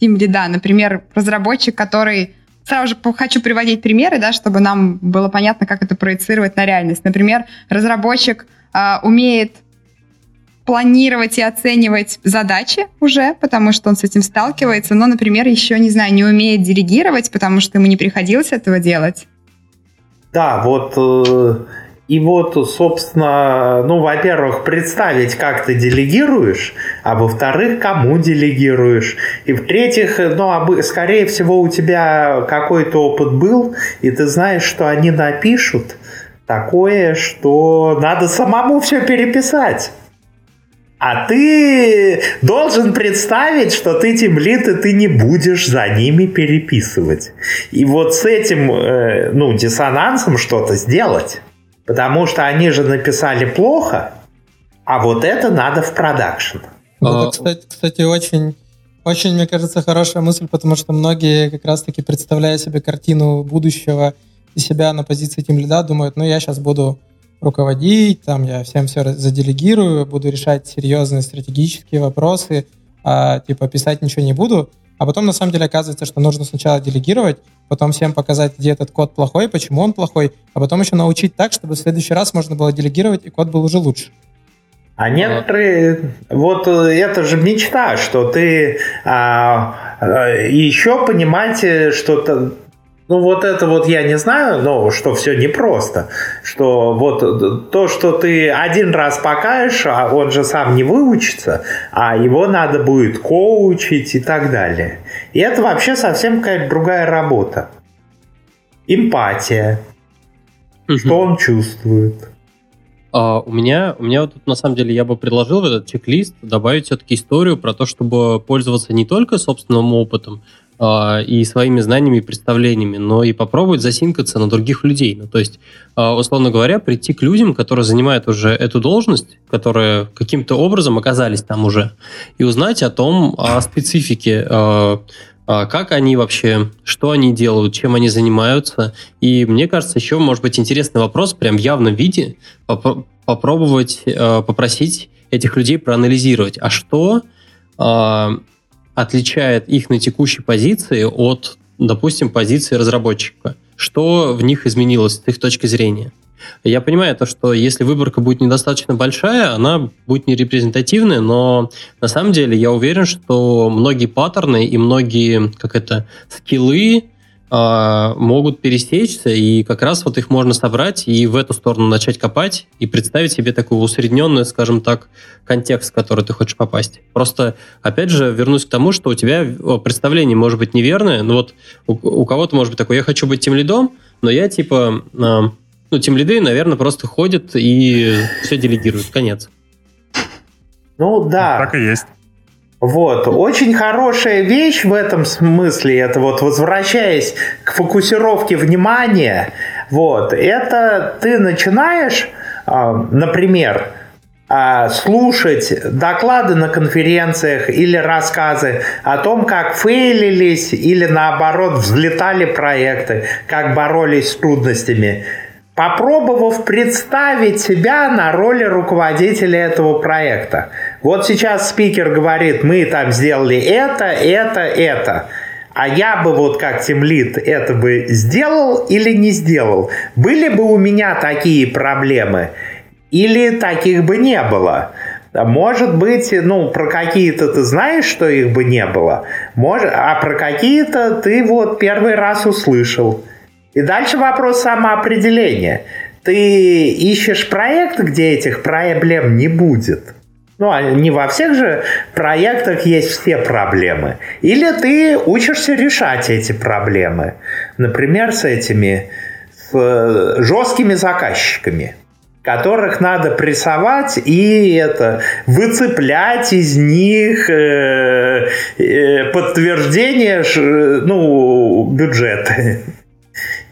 тимлида, например, разработчик, который... Сразу же хочу приводить примеры, да, чтобы нам было понятно, как это проецировать на реальность. Например, разработчик а, умеет планировать и оценивать задачи уже, потому что он с этим сталкивается, но, например, еще, не знаю, не умеет делегировать, потому что ему не приходилось этого делать. Да, вот э, и вот, собственно, ну, во-первых, представить, как ты делегируешь, а во-вторых, кому делегируешь. И в-третьих, ну, обы- скорее всего, у тебя какой-то опыт был, и ты знаешь, что они напишут такое, что надо самому все переписать. А ты должен представить, что ты темлит, и ты не будешь за ними переписывать. И вот с этим, э, ну, диссонансом что-то сделать. Потому что они же написали плохо, а вот это надо в продакшн. Это, А, кстати, кстати, очень, очень, мне кажется, хорошая мысль, потому что многие как раз-таки, представляя себе картину будущего и себя на позиции тем лида, думают, ну, я сейчас буду руководить, там, я всем все заделегирую, буду решать серьезные стратегические вопросы, а, типа, писать ничего не буду. А потом, на самом деле, оказывается, что нужно сначала делегировать, потом всем показать, где этот код плохой, почему он плохой, а потом еще научить так, чтобы в следующий раз можно было делегировать, и код был уже лучше. А некоторые, вот э, это же мечта, что ты а, а, еще понимаете, что то- Ну вот это вот я не знаю, но что все непросто. Что вот то, что ты один раз покаешь, а он же сам не выучится, а его надо будет коучить и так далее. И это вообще совсем какая-то другая работа. Эмпатия. Что он чувствует. Uh, у меня, у меня вот тут на самом деле я бы предложил в этот чек-лист добавить все-таки историю про то, чтобы пользоваться не только собственным опытом, а, и своими знаниями и представлениями, но и попробовать засинкаться на других людей. Ну, то есть, а, условно говоря, прийти к людям, которые занимают уже эту должность, которые каким-то образом оказались там уже, и узнать о том, о специфике, а, как они вообще, что они делают, чем они занимаются. И мне кажется, еще может быть интересный вопрос, прям в явном виде, попробовать попросить этих людей проанализировать, а что отличает их на текущей позиции от, допустим, позиции разработчика? Что в них изменилось с их точки зрения? Я понимаю то, что если выборка будет недостаточно большая, она будет не репрезентативная, но на самом деле я уверен, что многие паттерны и многие, как это, скиллы могут пересечься, и как раз вот их можно собрать и в эту сторону начать копать и представить себе такую усредненную, скажем так, контекст, в который ты хочешь попасть. Просто, опять же, вернусь к тому, что у тебя представление может быть неверное. Ну вот у, у кого-то может быть такое, я хочу быть тем лидом, но я типа, э, ну, тем лиды, наверное, просто ходят и все делегируют. Конец. Ну да. Так и есть. Вот. Очень хорошая вещь в этом смысле, это вот возвращаясь к фокусировке внимания, вот, это ты начинаешь, а, например, а, слушать доклады на конференциях или рассказы о том, как фейлились или наоборот взлетали проекты, как боролись с трудностями попробовав представить себя на роли руководителя этого проекта. Вот сейчас спикер говорит, мы там сделали это, это, это. А я бы вот как темлит это бы сделал или не сделал? Были бы у меня такие проблемы? Или таких бы не было? Может быть, ну, про какие-то ты знаешь, что их бы не было, может, а про какие-то ты вот первый раз услышал. И дальше вопрос самоопределения. Ты ищешь проект, где этих проблем не будет. Ну, а не во всех же проектах есть все проблемы. Или ты учишься решать эти проблемы. Например, с этими с э, жесткими заказчиками которых надо прессовать и это выцеплять из них э, э, подтверждение э, ну бюджета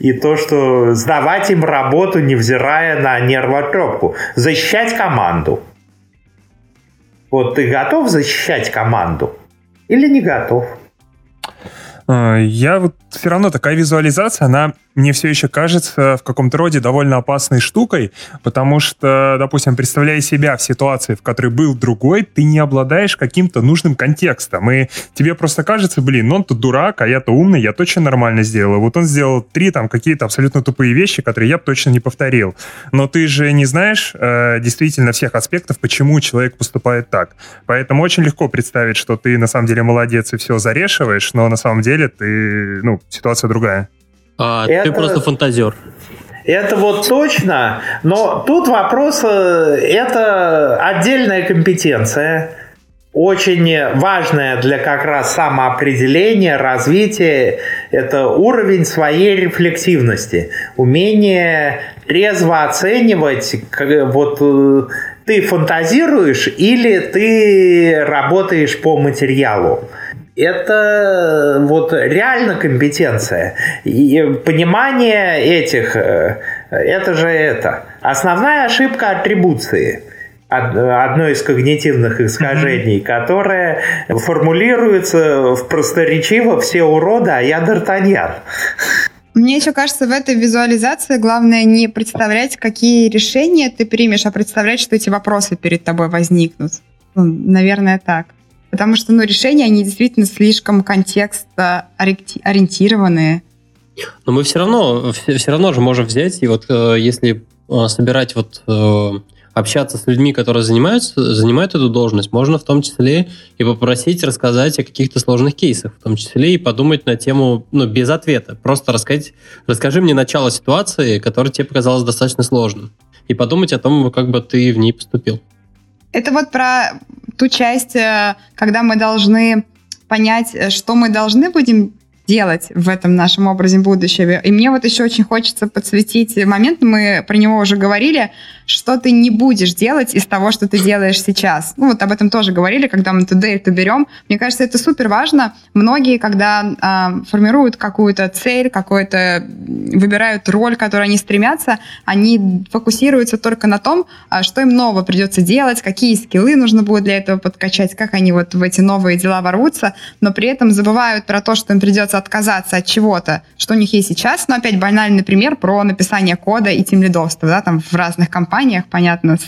и то, что сдавать им работу, невзирая на нервотрепку. Защищать команду. Вот ты готов защищать команду или не готов? А, я вот все равно такая визуализация, она мне все еще кажется в каком-то роде довольно опасной штукой, потому что, допустим, представляя себя в ситуации, в которой был другой, ты не обладаешь каким-то нужным контекстом, и тебе просто кажется, блин, ну он-то дурак, а я-то умный, я точно нормально сделал. Вот он сделал три там какие-то абсолютно тупые вещи, которые я бы точно не повторил. Но ты же не знаешь э, действительно всех аспектов, почему человек поступает так. Поэтому очень легко представить, что ты на самом деле молодец и все зарешиваешь, но на самом деле ты, ну, ситуация другая. А, это... Ты просто фантазер. Это вот точно, но тут вопрос, э, это отдельная компетенция, очень важная для как раз самоопределения, развития, это уровень своей рефлексивности, умение трезво оценивать, вот э, ты фантазируешь или ты работаешь по материалу это вот реально компетенция. И понимание этих, э, это же это. Основная ошибка атрибуции одно из когнитивных искажений, mm-hmm. которое формулируется в просторечиво «все уроды, а я Д'Артаньян». Мне еще кажется, в этой визуализации главное не представлять, какие решения ты примешь, а представлять, что эти вопросы перед тобой возникнут. Ну, наверное, так. Потому что, ну, решения, они действительно слишком контекста ориентированные. Но мы все равно, все равно же можем взять, и вот э, если э, собирать вот э, общаться с людьми, которые занимаются, занимают эту должность, можно в том числе и попросить рассказать о каких-то сложных кейсах, в том числе и подумать на тему, ну, без ответа. Просто рассказать, расскажи мне начало ситуации, которая тебе показалась достаточно сложным, и подумать о том, как бы ты в ней поступил. Это вот про ту часть, э, когда мы должны понять, э, что мы должны будем делать в этом нашем образе будущего. И мне вот еще очень хочется подсветить момент, мы про него уже говорили, что ты не будешь делать из того, что ты делаешь сейчас. Ну, вот об этом тоже говорили, когда мы ту дельту берем. Мне кажется, это супер важно. Многие, когда э, формируют какую-то цель, какую-то выбирают роль, к которой они стремятся, они фокусируются только на том, а, что им нового придется делать, какие скиллы нужно будет для этого подкачать, как они вот в эти новые дела ворвутся, но при этом забывают про то, что им придется отказаться от чего-то, что у них есть сейчас. Но опять банальный пример про написание кода и тимлидовство, да, там в разных компаниях, понятно,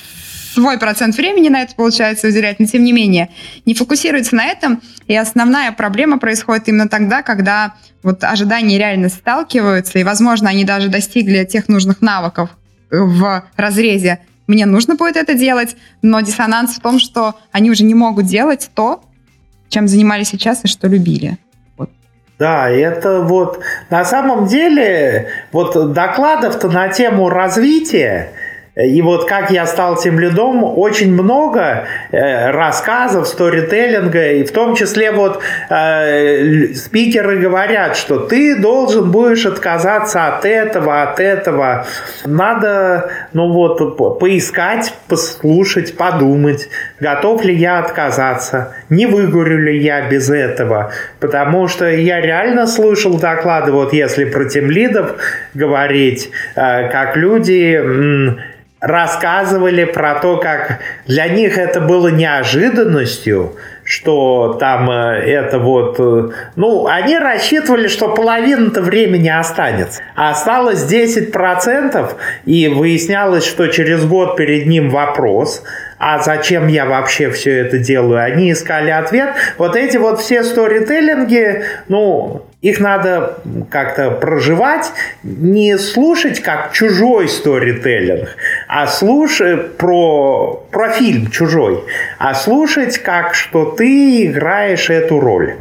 свой процент времени на это получается уделять, но тем не менее не фокусируется на этом. И основная проблема происходит именно тогда, когда вот ожидания реально сталкиваются, и, возможно, они даже достигли тех нужных навыков в разрезе «мне нужно будет это делать», но диссонанс в том, что они уже не могут делать то, чем занимались сейчас и что любили. Да, это вот на самом деле вот докладов-то на тему развития и вот как я стал тем лидом, очень много э, рассказов, сторителлинга, и в том числе вот э, спикеры говорят, что ты должен будешь отказаться от этого, от этого. Надо, ну вот, поискать, послушать, подумать, готов ли я отказаться, не выгорю ли я без этого. Потому что я реально слышал доклады, вот если про тем-лидов говорить, э, как люди рассказывали про то, как для них это было неожиданностью, что там э, это вот... Э, ну, они рассчитывали, что половина-то времени останется. Осталось 10%, и выяснялось, что через год перед ним вопрос, а зачем я вообще все это делаю? Они искали ответ. Вот эти вот все сторителлинги, ну, их надо как-то проживать, не слушать как чужой сторителлинг, а слушать про, про фильм чужой, а слушать как, что ты играешь эту роль.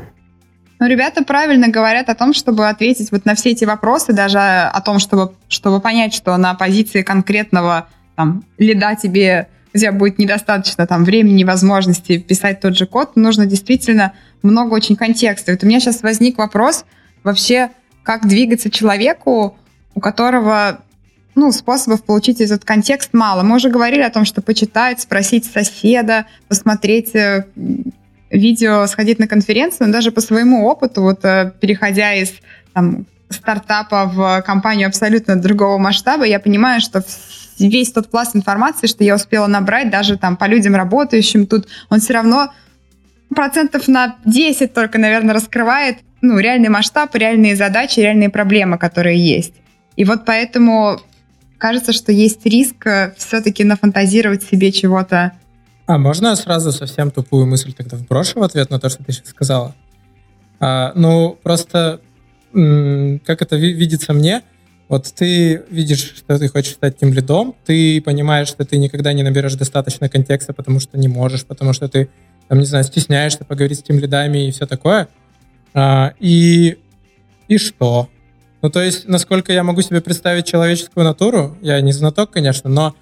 Ну, ребята правильно говорят о том, чтобы ответить вот на все эти вопросы, даже о том, чтобы, чтобы понять, что на позиции конкретного там, лида тебе у тебя будет недостаточно там времени, возможности писать тот же код, нужно действительно много очень контекста. Вот у меня сейчас возник вопрос вообще, как двигаться человеку, у которого ну, способов получить этот контекст мало. Мы уже говорили о том, что почитать, спросить соседа, посмотреть э, видео, сходить на конференцию, но даже по своему опыту, вот э, переходя из там, стартапа в компанию абсолютно другого масштаба, я понимаю, что весь тот пласт информации, что я успела набрать, даже там по людям работающим тут, он все равно процентов на 10 только, наверное, раскрывает ну, реальный масштаб, реальные задачи, реальные проблемы, которые есть. И вот поэтому кажется, что есть риск э, все-таки нафантазировать себе чего-то. А можно я сразу совсем тупую мысль тогда вброшу в ответ на то, что ты сейчас сказала? А, ну, просто как это видится мне, вот ты видишь, что ты хочешь стать тем лидом, ты понимаешь, что ты никогда не наберешь достаточно контекста, потому что не можешь, потому что ты, там, не знаю, стесняешься поговорить с тем лидами и все такое. А, и, и что? Ну, то есть, насколько я могу себе представить человеческую натуру, я не знаток, конечно, но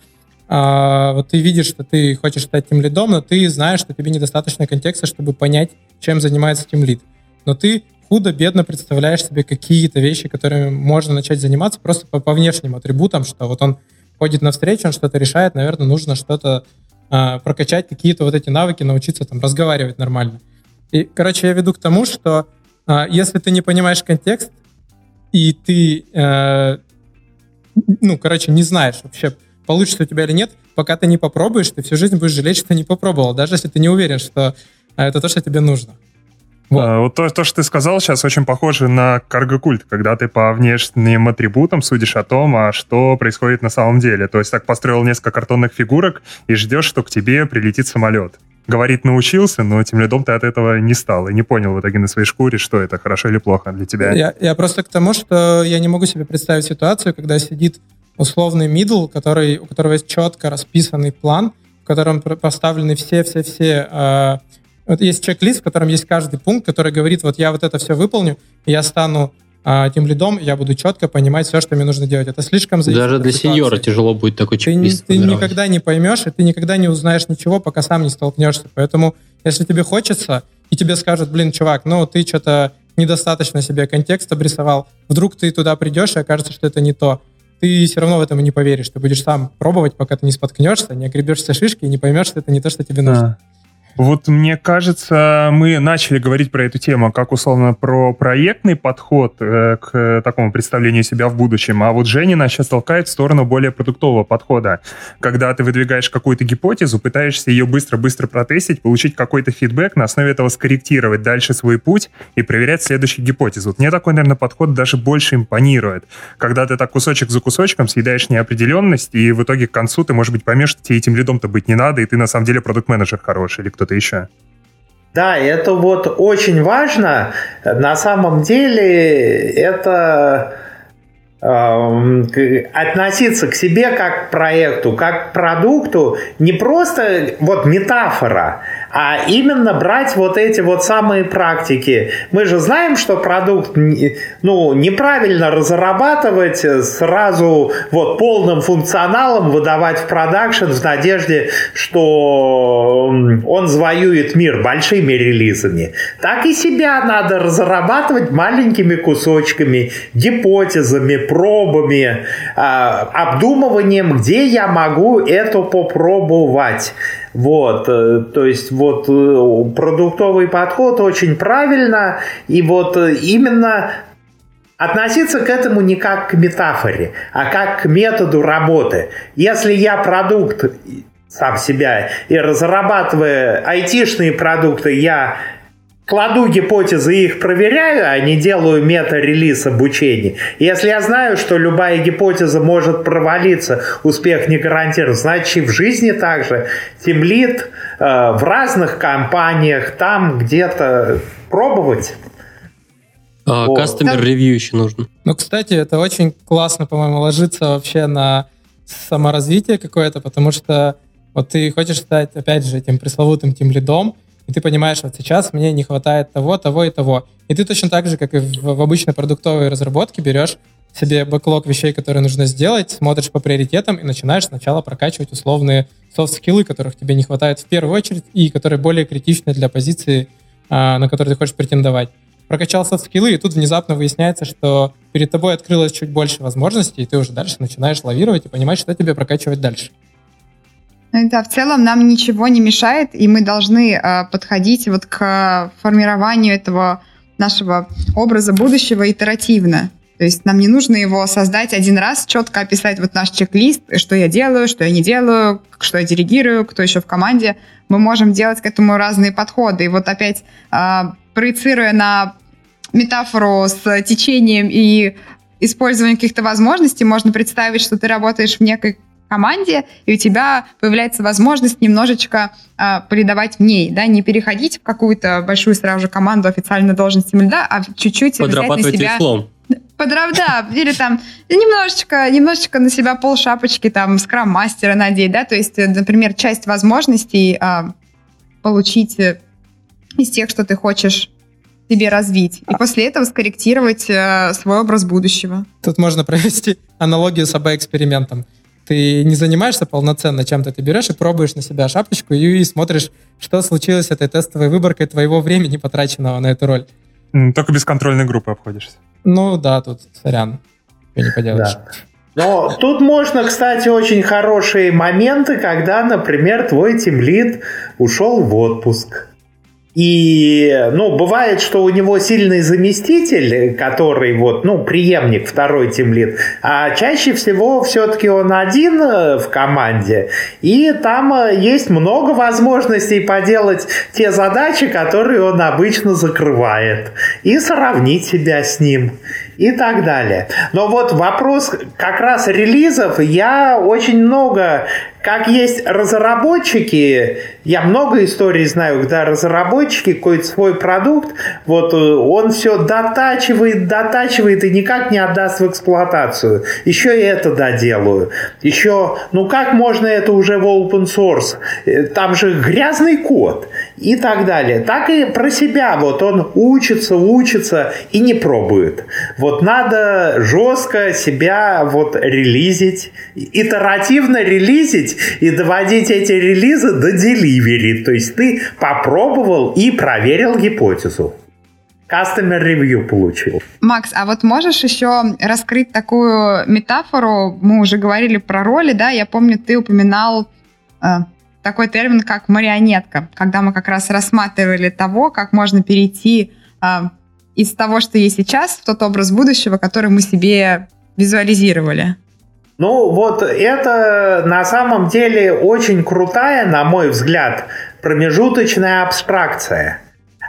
а, вот ты видишь, что ты хочешь стать тем лидом, но ты знаешь, что тебе недостаточно контекста, чтобы понять, чем занимается тем лид. Но ты худо-бедно представляешь себе какие-то вещи, которыми можно начать заниматься просто по, по внешним атрибутам, что вот он ходит навстречу, он что-то решает, наверное, нужно что-то э, прокачать, какие-то вот эти навыки, научиться там разговаривать нормально. И, короче, я веду к тому, что э, если ты не понимаешь контекст, и ты, э, ну, короче, не знаешь вообще, получится у тебя или нет, пока ты не попробуешь, ты всю жизнь будешь жалеть, что не попробовал, даже если ты не уверен, что это то, что тебе нужно. Вот, а, вот то, то, что ты сказал сейчас, очень похоже на карго-культ, когда ты по внешним атрибутам судишь о том, а что происходит на самом деле. То есть так построил несколько картонных фигурок и ждешь, что к тебе прилетит самолет. Говорить научился, но тем лидом ты от этого не стал и не понял в итоге на своей шкуре, что это хорошо или плохо для тебя. Я, я просто к тому, что я не могу себе представить ситуацию, когда сидит условный middle, который, у которого есть четко расписанный план, в котором поставлены все-все-все... Вот есть чек-лист, в котором есть каждый пункт, который говорит, вот я вот это все выполню, я стану а, тем лидом, я буду четко понимать все, что мне нужно делать. Это слишком зависит Даже для ситуации. сеньора тяжело будет такой чек-лист Ты, ты никогда не поймешь, и ты никогда не узнаешь ничего, пока сам не столкнешься. Поэтому, если тебе хочется, и тебе скажут, блин, чувак, ну ты что-то недостаточно себе контекст обрисовал, вдруг ты туда придешь, и окажется, что это не то ты все равно в этом не поверишь. Ты будешь сам пробовать, пока ты не споткнешься, не огребешься шишки и не поймешь, что это не то, что тебе нужно. Да. Вот мне кажется, мы начали говорить про эту тему, как условно про проектный подход э, к такому представлению себя в будущем, а вот Женя сейчас толкает в сторону более продуктового подхода, когда ты выдвигаешь какую-то гипотезу, пытаешься ее быстро-быстро протестить, получить какой-то фидбэк, на основе этого скорректировать дальше свой путь и проверять следующую гипотезу. Вот мне такой, наверное, подход даже больше импонирует, когда ты так кусочек за кусочком съедаешь неопределенность, и в итоге к концу ты, может быть, поймешь, что тебе этим лидом-то быть не надо, и ты на самом деле продукт-менеджер хороший или кто кто-то еще. Да, это вот очень важно. На самом деле это относиться к себе как к проекту, как к продукту, не просто вот метафора, а именно брать вот эти вот самые практики. Мы же знаем, что продукт ну, неправильно разрабатывать сразу вот полным функционалом выдавать в продакшн в надежде, что он завоюет мир большими релизами. Так и себя надо разрабатывать маленькими кусочками, гипотезами, пробами, а, обдумыванием, где я могу это попробовать. Вот, э, то есть вот э, продуктовый подход очень правильно, и вот э, именно относиться к этому не как к метафоре, а как к методу работы. Если я продукт сам себя и разрабатывая айтишные продукты, я кладу гипотезы и их проверяю, а не делаю мета-релиз обучения. Если я знаю, что любая гипотеза может провалиться, успех не гарантирован, значит и в жизни также тимлит э, в разных компаниях, там где-то пробовать. Кастомер а, ревью еще нужно. Ну, кстати, это очень классно, по-моему, ложится вообще на саморазвитие какое-то, потому что вот ты хочешь стать, опять же, этим пресловутым тем лидом, и ты понимаешь, вот сейчас мне не хватает того, того и того. И ты точно так же, как и в, в обычной продуктовой разработке, берешь себе бэклог вещей, которые нужно сделать, смотришь по приоритетам и начинаешь сначала прокачивать условные софт-скиллы, которых тебе не хватает в первую очередь и которые более критичны для позиции, а, на которую ты хочешь претендовать. Прокачал софт-скиллы, и тут внезапно выясняется, что перед тобой открылось чуть больше возможностей, и ты уже дальше начинаешь лавировать и понимать, что тебе прокачивать дальше. Ну да, в целом нам ничего не мешает, и мы должны э, подходить вот к формированию этого нашего образа будущего итеративно. То есть нам не нужно его создать один раз, четко описать вот наш чек-лист, что я делаю, что я не делаю, что я делегирую, кто еще в команде. Мы можем делать к этому разные подходы. И вот опять э, проецируя на метафору с течением и использованием каких-то возможностей, можно представить, что ты работаешь в некой команде, и у тебя появляется возможность немножечко э, придавать в ней, да, не переходить в какую-то большую сразу же команду официально должности льда, а чуть-чуть взять на себя... Веслом. Подрав, да, или там немножечко, немножечко на себя пол шапочки там скрам-мастера надеть, да, то есть, например, часть возможностей а, получить э, из тех, что ты хочешь себе развить. И после этого скорректировать э, свой образ будущего. Тут можно <laughs> провести аналогию с АБ-экспериментом ты не занимаешься полноценно чем-то, ты берешь и пробуешь на себя шапочку и смотришь, что случилось с этой тестовой выборкой твоего времени, потраченного на эту роль. Только без контрольной группы обходишься. Ну да, тут сорян, ты не поделаешь. Да. Но тут можно, кстати, очень хорошие моменты, когда, например, твой тимлид ушел в отпуск и, ну, бывает, что у него сильный заместитель, который вот, ну, преемник второй тимлит, а чаще всего все-таки он один э, в команде, и там э, есть много возможностей поделать те задачи, которые он обычно закрывает, и сравнить себя с ним. И так далее. Но вот вопрос как раз релизов, я очень много как есть разработчики, я много историй знаю, когда разработчики какой-то свой продукт, вот э, он все дотачивает, дотачивает и никак не отдаст в эксплуатацию. Еще и это доделаю. Еще, ну как можно это уже в open source? Э, там же грязный код и так далее. Так и про себя. Вот он учится, учится и не пробует. Вот надо жестко себя вот релизить, итеративно релизить, и доводить эти релизы до деливери. То есть ты попробовал и проверил гипотезу. Customer review получил. Макс, а вот можешь еще раскрыть такую метафору? Мы уже говорили про роли, да? Я помню, ты упоминал э, такой термин, как марионетка, когда мы как раз рассматривали того, как можно перейти э, из того, что есть сейчас, в тот образ будущего, который мы себе визуализировали. Ну, вот это на самом деле очень крутая, на мой взгляд, промежуточная абстракция.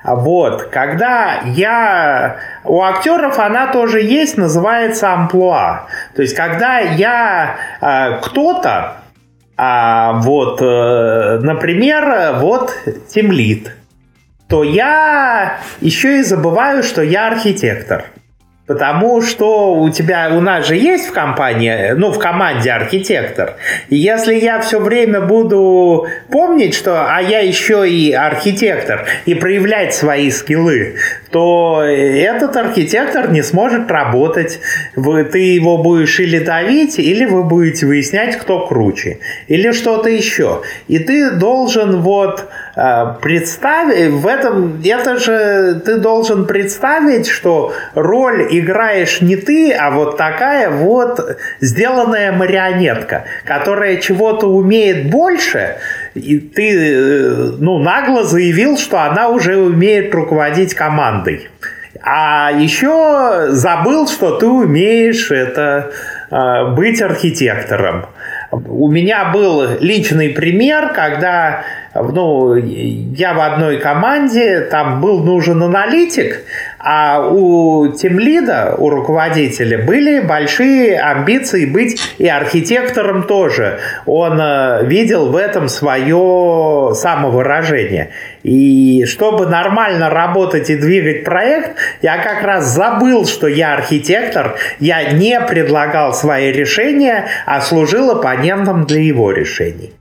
Вот, когда я... У актеров она тоже есть, называется амплуа. То есть, когда я э, кто-то, э, вот, э, например, вот темлит, то я еще и забываю, что я архитектор. Потому что у тебя, у нас же есть в компании, ну, в команде архитектор. И если я все время буду помнить, что, а я еще и архитектор, и проявлять свои скиллы, то этот архитектор не сможет работать. Вы, ты его будешь или давить, или вы будете выяснять, кто круче, или что-то еще. И ты должен вот а, представить, в этом, это же ты должен представить, что роль играешь не ты, а вот такая вот сделанная марионетка, которая чего-то умеет больше, и ты э, ну, нагло заявил, что она уже умеет руководить командой. А еще забыл, что ты умеешь это э, быть архитектором. У меня был личный пример, когда ну, я в одной команде, там был нужен аналитик, а у тимлида, у руководителя были большие амбиции быть и архитектором тоже. Он э, видел в этом свое самовыражение. И чтобы нормально работать и двигать проект, я как раз забыл, что я архитектор, я не предлагал свои решения, а служил оппонентом для его решений.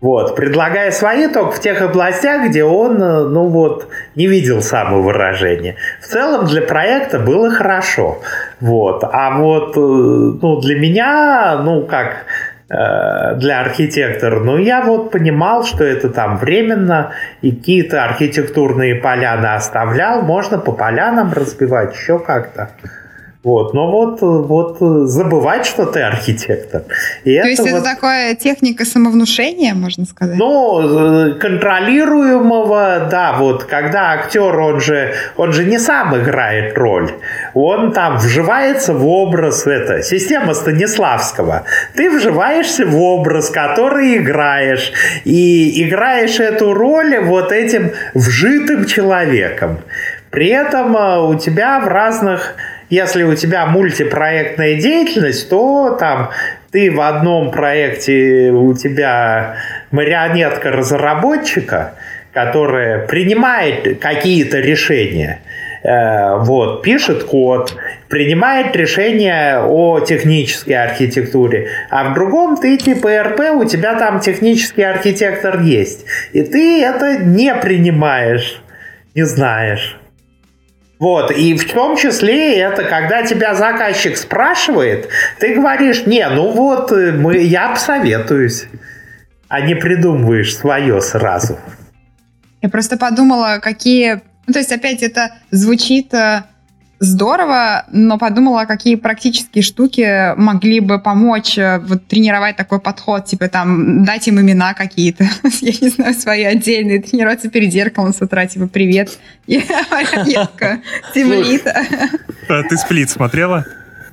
Вот, предлагая свои только в тех областях, где он, э, ну вот, не видел самовыражения. В целом для проекта было хорошо. Вот. А вот, э, ну, для меня, ну, как э, для архитектора, ну, я вот понимал, что это там временно, и какие-то архитектурные поляны оставлял, можно по полянам разбивать, еще как-то. Вот, но вот, вот забывать, что ты архитектор. И То это есть вот, это такая техника самовнушения, можно сказать? Ну, контролируемого, да, вот когда актер, он же, он же не сам играет роль, он там вживается в образ, это, система Станиславского. Ты вживаешься в образ, который играешь, и играешь эту роль вот этим вжитым человеком. При этом э, у тебя в разных если у тебя мультипроектная деятельность, то там ты в одном проекте у тебя марионетка разработчика, которая принимает какие-то решения, э, вот, пишет код, принимает решения о технической архитектуре, а в другом ты типа РП, у тебя там технический архитектор есть, и ты это не принимаешь, не знаешь. Вот, и в том числе это, когда тебя заказчик спрашивает, ты говоришь, не, ну вот, э, мы, я посоветуюсь, а не придумываешь свое сразу. Я просто подумала, какие... Ну, то есть, опять, это звучит э, здорово, но подумала, какие практические штуки могли бы помочь э, вот, тренировать такой подход, типа там дать им имена какие-то, <laughs> я не знаю, свои отдельные, тренироваться перед зеркалом с утра, типа привет, я марионетка, <laughs> Тимлита. А ты сплит смотрела?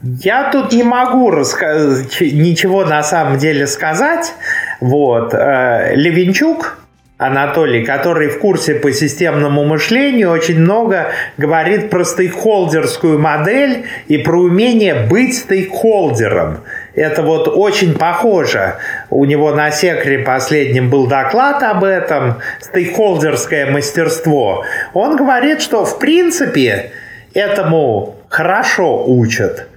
Я тут не могу раска- ничего на самом деле сказать. Вот. Э, Левинчук, Анатолий, который в курсе по системному мышлению, очень много говорит про стейкхолдерскую модель и про умение быть стейкхолдером. Это вот очень похоже. У него на секре последним был доклад об этом, стейкхолдерское мастерство. Он говорит, что в принципе этому хорошо учат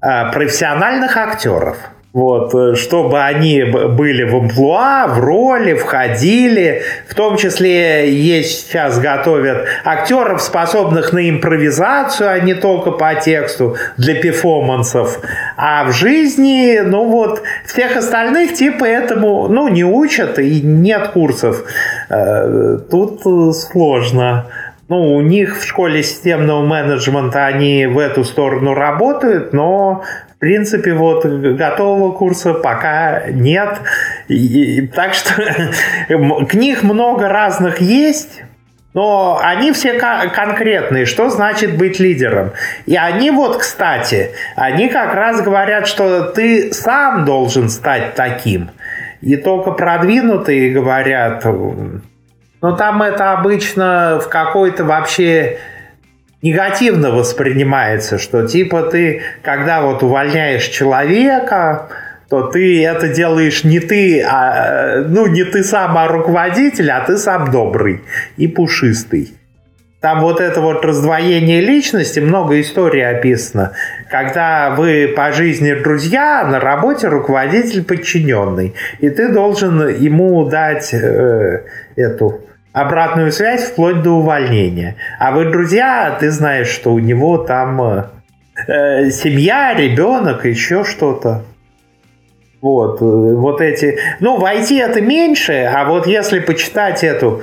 а, профессиональных актеров – вот, э, чтобы они были в амплуа, в роли, входили. В том числе есть сейчас готовят актеров, способных на импровизацию, а не только по тексту для перформансов. А в жизни, ну вот, всех остальных типа этому, ну, не учат и нет курсов. Э, тут сложно. Ну, у них в школе системного менеджмента они в эту сторону работают, но принципе, вот готового курса пока нет. И, и, так что <laughs> книг много разных есть, но они все конкретные. Что значит быть лидером? И они вот, кстати, они как раз говорят, что ты сам должен стать таким. И только продвинутые говорят, но там это обычно в какой-то вообще негативно воспринимается, что типа ты, когда вот увольняешь человека, то ты это делаешь не ты, а, ну, не ты сам, а руководитель, а ты сам добрый и пушистый. Там вот это вот раздвоение личности, много историй описано. Когда вы по жизни друзья, на работе руководитель подчиненный. И ты должен ему дать э, эту обратную связь вплоть до увольнения. А вы друзья, ты знаешь, что у него там э, э семья, ребенок, еще что-то. Вот, э, вот эти... Ну, в IT это меньше, а вот если почитать эту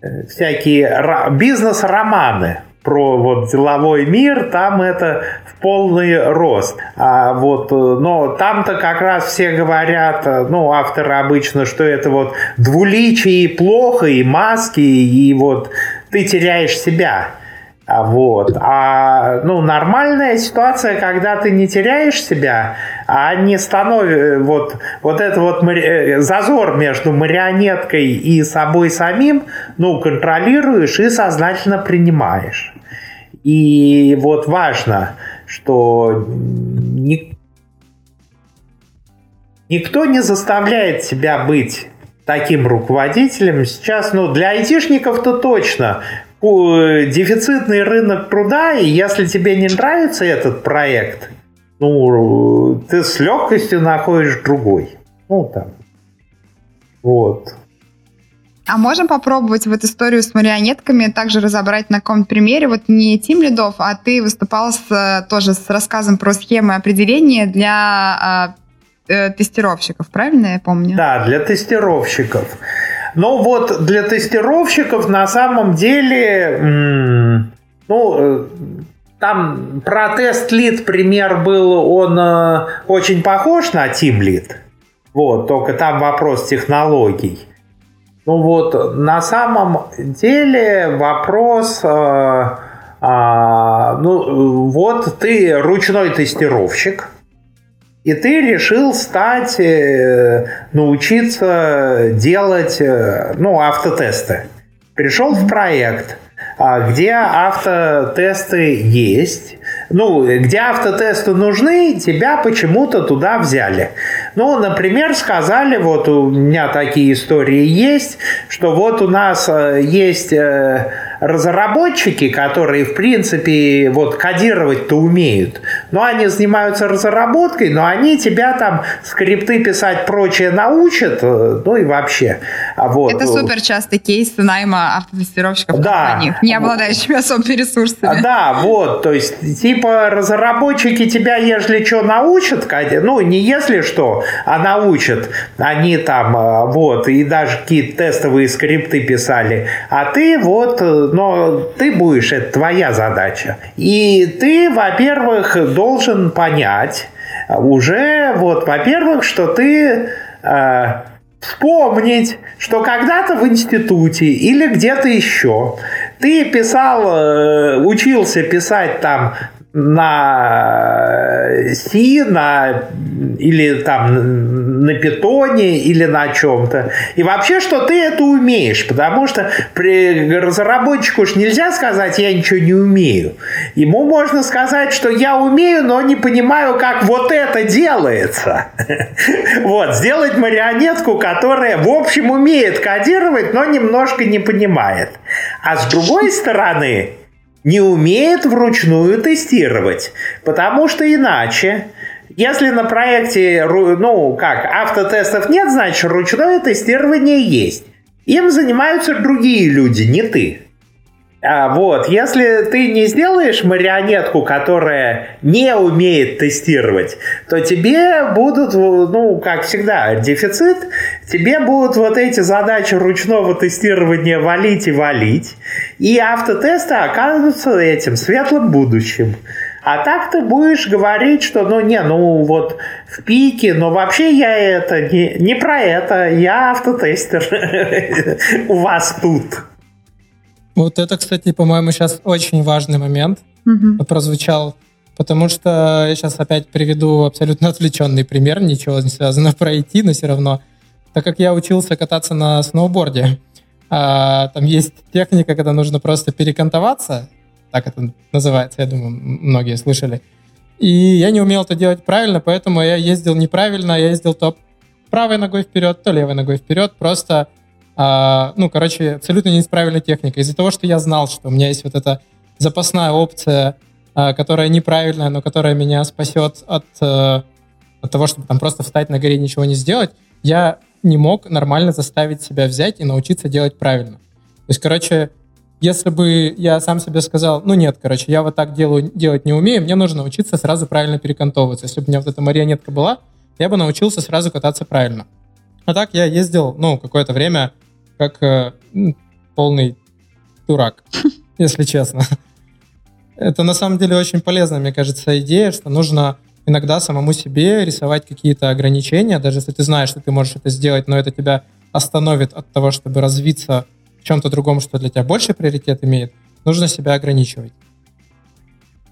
э, всякие бизнес-романы, про вот деловой мир, там это в полный рост. А вот, э, но там-то как раз все говорят, э, ну, авторы обычно, что это вот двуличие плохо, и маски, и вот ты теряешь себя. А вот. А ну, нормальная ситуация, когда ты не теряешь себя, а не становишься вот, вот это вот мари... зазор между марионеткой и собой самим, ну, контролируешь и сознательно принимаешь. И вот важно, что ни... никто не заставляет себя быть таким руководителем. Сейчас, ну, для айтишников-то точно дефицитный рынок труда, и если тебе не нравится этот проект, ну, ты с легкостью находишь другой. Ну, там. Вот. А можем попробовать в эту историю с марионетками также разобрать на каком-то примере? Вот не Тим Лидов, а ты выступал с, тоже с рассказом про схемы определения для а, э, тестировщиков, правильно я помню? Да, для тестировщиков. Но вот для тестировщиков на самом деле, ну, э, там про тест-лид пример был, он э, очень похож на Lead. Вот, только там вопрос технологий. Ну вот, на самом деле вопрос, э, э, ну вот ты ручной тестировщик, и ты решил стать, э, научиться делать, э, ну, автотесты. Пришел в проект, а, где автотесты есть, ну, где автотесты нужны, тебя почему-то туда взяли. Ну, например, сказали, вот у меня такие истории есть, что вот у нас э, есть э, разработчики, которые, в принципе, вот кодировать-то умеют, но они занимаются разработкой, но они тебя там скрипты писать прочее научат, э, ну и вообще. А вот. Это супер частый кейс найма автотестировщиков да. них, не обладающими особыми ресурсами. Да, вот, то есть, типа, разработчики тебя, если что, научат, ну, не если что, а научат, они там, э, вот, и даже какие-то тестовые скрипты писали, а ты вот э, но ты будешь, это твоя задача. И ты, во-первых, должен понять уже, вот, во-первых, что ты э, вспомнить, что когда-то в институте или где-то еще ты писал, э, учился писать там на C, на, или там на питоне, или на чем-то. И вообще, что ты это умеешь, потому что при разработчику уж нельзя сказать, я ничего не умею. Ему можно сказать, что я умею, но не понимаю, как вот это делается. <laughs> Вот, сделать марионетку, которая, в общем, умеет кодировать, но немножко не понимает. А с другой стороны, не умеет вручную тестировать, потому что иначе, если на проекте, ну, как, автотестов нет, значит, ручное тестирование есть. Им занимаются другие люди, не ты. А вот, если ты не сделаешь марионетку, которая не умеет тестировать, то тебе будут, ну, как всегда, дефицит, тебе будут вот эти задачи ручного тестирования валить и валить, и автотесты окажутся этим светлым будущим. А так ты будешь говорить, что ну не, ну вот в пике, но вообще я это не, не про это, я автотестер <laughs> у вас тут. Вот это, кстати, по-моему, сейчас очень важный момент угу. прозвучал, потому что я сейчас опять приведу абсолютно <laughs> отвлеченный пример, ничего не связано про IT, но все равно. Так как я учился кататься на сноуборде, а, там есть техника, когда нужно просто перекантоваться, так это называется, я думаю, многие слышали. И я не умел это делать правильно, поэтому я ездил неправильно, я ездил то правой ногой вперед, то левой ногой вперед, просто а, ну, короче, абсолютно неправильная техника. Из-за того, что я знал, что у меня есть вот эта запасная опция, а, которая неправильная, но которая меня спасет от, а, от того, чтобы там просто встать на горе и ничего не сделать, я не мог нормально заставить себя взять и научиться делать правильно. То есть, короче, если бы я сам себе сказал, ну нет, короче, я вот так делаю, делать не умею, мне нужно научиться сразу правильно перекантовываться. Если бы у меня вот эта марионетка была, я бы научился сразу кататься правильно. А так я ездил, ну, какое-то время как э, полный дурак, <laughs> если честно. Это на самом деле очень полезная, мне кажется, идея, что нужно иногда самому себе рисовать какие-то ограничения, даже если ты знаешь, что ты можешь это сделать, но это тебя остановит от того, чтобы развиться в чем-то другом, что для тебя больше приоритет имеет, нужно себя ограничивать.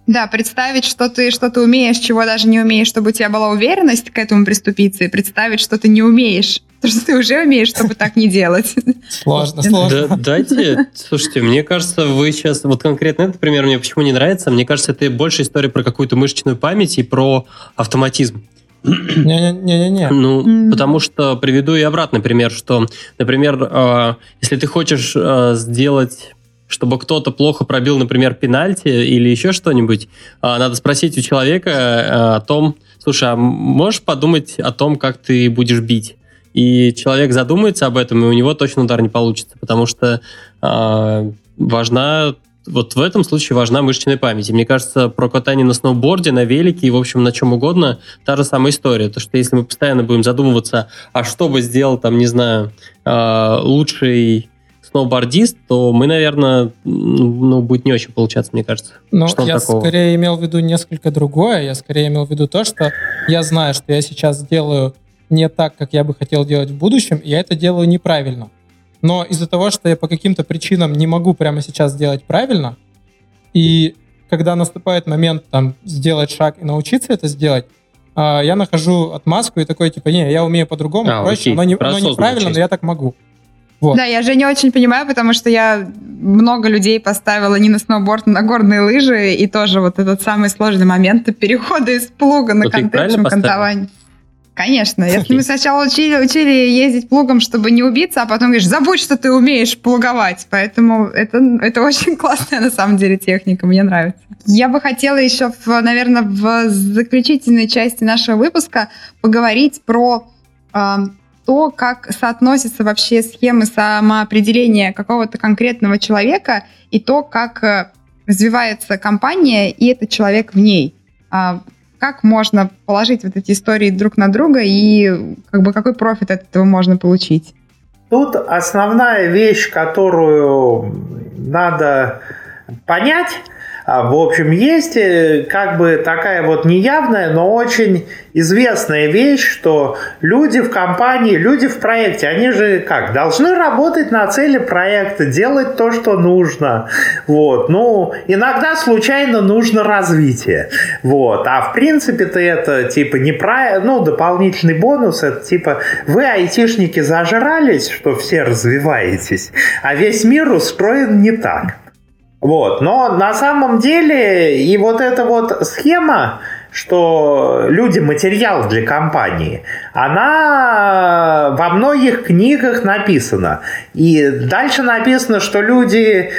Да, представить, что ты что-то умеешь, чего даже не умеешь, чтобы у тебя была уверенность к этому приступиться, и представить, что ты не умеешь, то, что ты уже умеешь, чтобы так не делать. Сложно, сложно. Да, дайте, слушайте, мне кажется, вы сейчас, вот конкретно этот пример мне почему не нравится, мне кажется, это больше история про какую-то мышечную память и про автоматизм. Не-не-не. Ну, потому что приведу и обратный пример, что, например, э, если ты хочешь э, сделать чтобы кто-то плохо пробил, например, пенальти или еще что-нибудь, а, надо спросить у человека о том, слушай, а можешь подумать о том, как ты будешь бить? И человек задумается об этом, и у него точно удар не получится, потому что э, важна вот в этом случае важна мышечная память. И мне кажется, про катание на сноуборде, на велике и, в общем, на чем угодно, та же самая история. То, что если мы постоянно будем задумываться, а что бы сделал, там, не знаю, лучший сноубордист, то мы, наверное, ну, будет не очень получаться, мне кажется. Ну, я такого? скорее имел в виду несколько другое. Я скорее имел в виду то, что я знаю, что я сейчас делаю не так, как я бы хотел делать в будущем, и я это делаю неправильно. Но из-за того, что я по каким-то причинам не могу прямо сейчас сделать правильно, и когда наступает момент там сделать шаг и научиться это сделать, а, я нахожу отмазку и такой, типа, не, я умею по-другому, а, проще, окей. оно, не, оно неправильно, но я так могу. Вот. Да, я же не очень понимаю, потому что я много людей поставила не на сноуборд, а на горные лыжи, и тоже вот этот самый сложный момент перехода из плуга на контекшн кантование. Конечно, если <laughs> мы сначала учили, учили ездить плугом, чтобы не убиться, а потом говоришь, забудь, что ты умеешь плуговать. Поэтому это, это <laughs> очень классная на самом деле техника, мне нравится. Я бы хотела еще, в, наверное, в заключительной части нашего выпуска поговорить про э, то, как соотносятся вообще схемы самоопределения какого-то конкретного человека и то, как э, развивается компания и этот человек в ней. Как можно положить вот эти истории друг на друга и как бы какой профит от этого можно получить? Тут основная вещь, которую надо понять. А, в общем, есть э, как бы такая вот неявная, но очень известная вещь, что люди в компании, люди в проекте, они же как, должны работать на цели проекта, делать то, что нужно. Вот. Ну, иногда случайно нужно развитие. Вот. А в принципе-то это типа не про... ну, дополнительный бонус, это типа вы, айтишники, зажрались, что все развиваетесь, а весь мир устроен не так. Вот. Но на самом деле и вот эта вот схема, что люди материал для компании, она во многих книгах написана. И дальше написано, что люди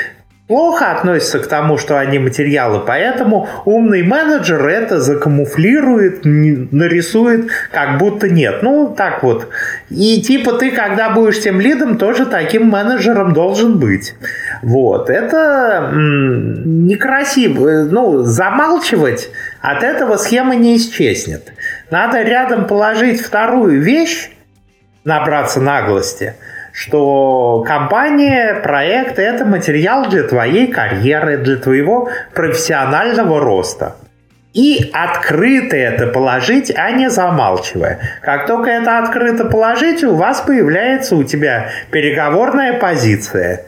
плохо относятся к тому, что они материалы, поэтому умный менеджер это закамуфлирует, нарисует, как будто нет. Ну, так вот. И типа ты, когда будешь тем лидом, тоже таким менеджером должен быть. Вот. Это некрасиво. Ну, замалчивать от этого схема не исчезнет. Надо рядом положить вторую вещь, набраться наглости – что компания, проект – это материал для твоей карьеры, для твоего профессионального роста. И открыто это положить, а не замалчивая. Как только это открыто положить, у вас появляется у тебя переговорная позиция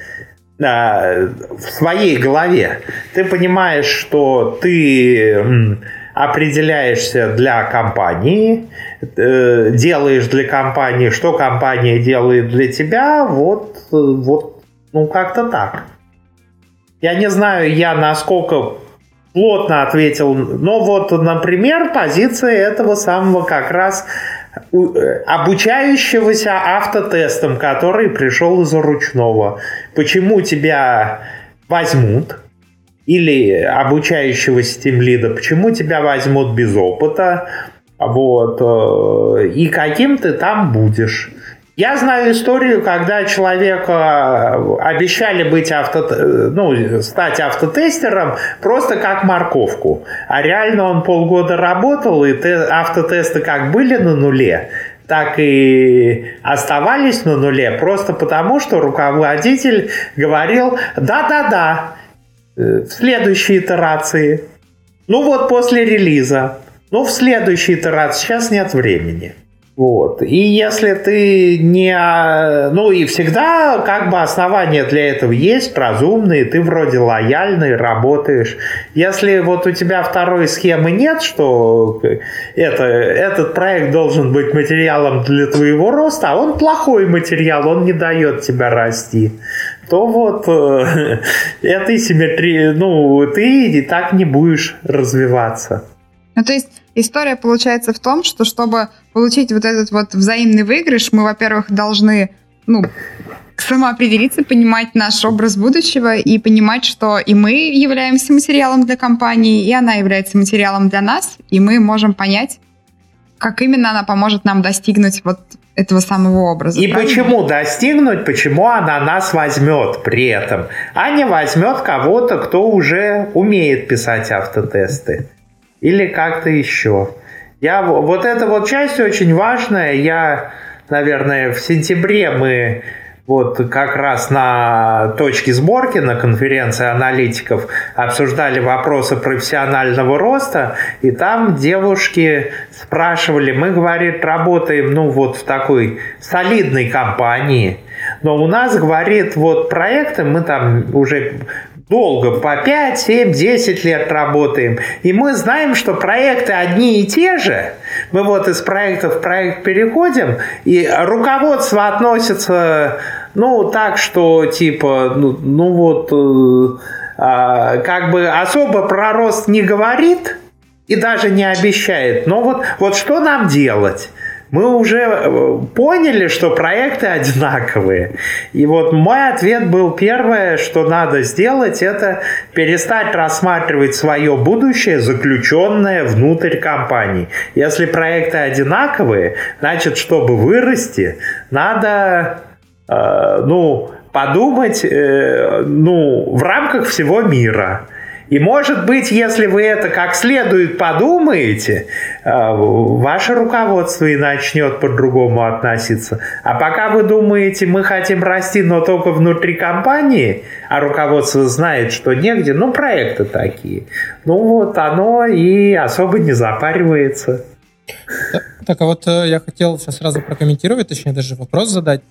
в своей голове. Ты понимаешь, что ты определяешься для компании, э, делаешь для компании, что компания делает для тебя, вот, вот ну как-то так. Я не знаю, я насколько плотно ответил, но вот, например, позиция этого самого как раз э, обучающегося автотестом, который пришел из ручного. Почему тебя возьмут? Или обучающегося тимлида, почему тебя возьмут без опыта, вот, э, и каким ты там будешь. Я знаю историю, когда человека обещали быть авто, ну, стать автотестером просто как морковку. А реально он полгода работал, и те, автотесты как были на нуле, так и оставались на нуле, просто потому что руководитель говорил, да-да-да, Э, в следующей итерации. Ну вот после релиза. Ну в следующей итерации. Сейчас нет времени. Вот. И если ты не... Ну и всегда как бы основания для этого есть, разумные, ты вроде лояльный, работаешь. Если вот у тебя второй схемы нет, что это, этот проект должен быть материалом для твоего роста, а он плохой материал, он не дает тебя расти, то вот э, <laughs> этой симметрии, ну, ты и так не будешь развиваться. Ну, то есть история получается в том, что чтобы получить вот этот вот взаимный выигрыш, мы, во-первых, должны, ну, самоопределиться, понимать наш образ будущего и понимать, что и мы являемся материалом для компании, и она является материалом для нас, и мы можем понять, как именно она поможет нам достигнуть вот этого самого образа. И правильно? почему достигнуть, почему она нас возьмет при этом, а не возьмет кого-то, кто уже умеет писать автотесты. Или как-то еще. Я, вот эта вот часть очень важная. Я, наверное, в сентябре мы вот как раз на точке сборки на конференции аналитиков обсуждали вопросы профессионального роста, и там девушки спрашивали, мы, говорит, работаем, ну, вот в такой солидной компании, но у нас, говорит, вот проекты, мы там уже долго, по 5, 7, 10 лет работаем. И мы знаем, что проекты одни и те же. Мы вот из проекта в проект переходим, и руководство относится, ну, так, что типа, ну, ну вот, э, э, как бы особо про рост не говорит и даже не обещает. Но вот, вот что нам делать? Мы уже э, поняли, что проекты одинаковые. И вот мой ответ был первое, что надо сделать, это перестать рассматривать свое будущее, заключенное внутрь компании. Если проекты одинаковые, значит, чтобы вырасти, надо, э, ну, подумать, э, ну, в рамках всего мира. И может быть, если вы это как следует подумаете, э, ваше руководство и начнет по-другому относиться. А пока вы думаете, мы хотим расти, но только внутри компании, а руководство знает, что негде, ну, проекты такие. Ну, вот оно и особо не запаривается. Так, а вот э, я хотел сейчас сразу прокомментировать, точнее даже вопрос задать.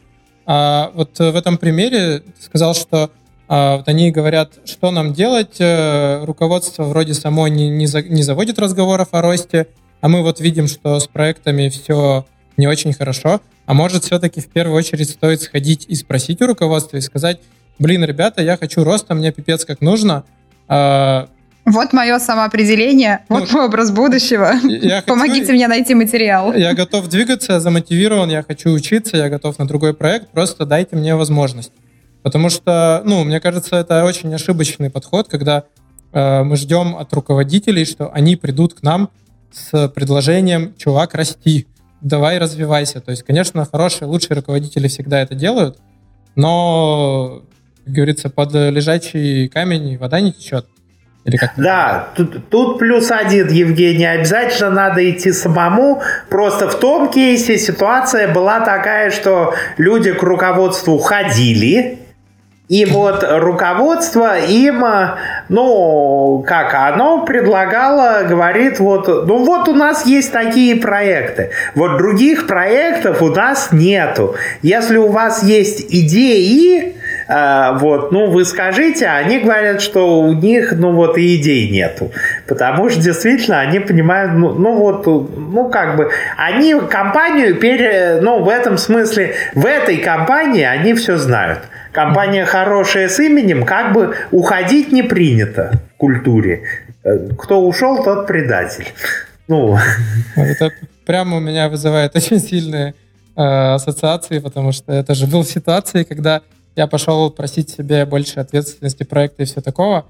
А вот в этом примере ты сказал, что вот они говорят, что нам делать. Э, руководство вроде само не, не, за, не заводит разговоров о росте, а мы вот видим, что с проектами все не очень хорошо. А может, все-таки в первую очередь стоит сходить и спросить у руководства и сказать, блин, ребята, я хочу роста, мне пипец как нужно. А, вот мое самоопределение, ну, вот мой образ будущего. <laughs> Помогите хочу, мне найти материал. Я готов двигаться, я замотивирован, я хочу учиться, я готов на другой проект, просто дайте мне возможность. Потому что, ну, мне кажется, это очень ошибочный подход, когда э, мы ждем от руководителей, что они придут к нам с предложением «чувак, расти, давай развивайся». То есть, конечно, хорошие, лучшие руководители всегда это делают, но, как говорится, под лежачий камень вода не течет. Да, тут, тут плюс один, Евгений, обязательно надо идти самому. Просто в том кейсе ситуация была такая, что люди к руководству ходили, и вот руководство им, ну, как оно предлагало, говорит, вот, ну вот у нас есть такие проекты, вот других проектов у нас нету. Если у вас есть идеи, э, вот, ну, вы скажите, они говорят, что у них, ну, вот и идей нету. Потому что действительно они понимают, ну, ну вот, ну, как бы, они компанию, пере, ну, в этом смысле, в этой компании они все знают компания хорошая с именем, как бы уходить не принято в культуре. Э, кто ушел, тот предатель. Ну. Это прямо у меня вызывает <laughs> очень сильные э, ассоциации, потому что это же был ситуации, когда я пошел просить себе больше ответственности проекта и все такого.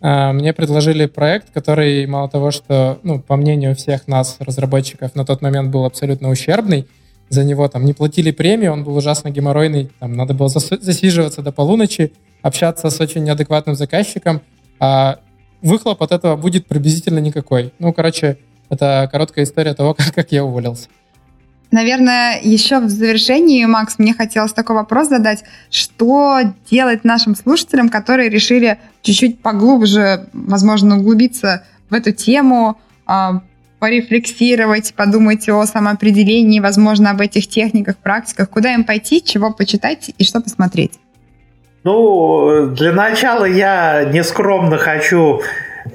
Э, мне предложили проект, который мало того, что, ну, по мнению всех нас, разработчиков, на тот момент был абсолютно ущербный, за него там не платили премию, он был ужасно геморройный, там надо было засиживаться до полуночи, общаться с очень неадекватным заказчиком, а выхлоп от этого будет приблизительно никакой. Ну, короче, это короткая история того, <laughs> как, как я уволился. Наверное, еще в завершении, Макс, мне хотелось такой вопрос задать. Что делать нашим слушателям, которые решили чуть-чуть поглубже, возможно, углубиться в эту тему, а, порефлексировать, подумать о самоопределении, возможно, об этих техниках, практиках, куда им пойти, чего почитать и что посмотреть? Ну, для начала я нескромно хочу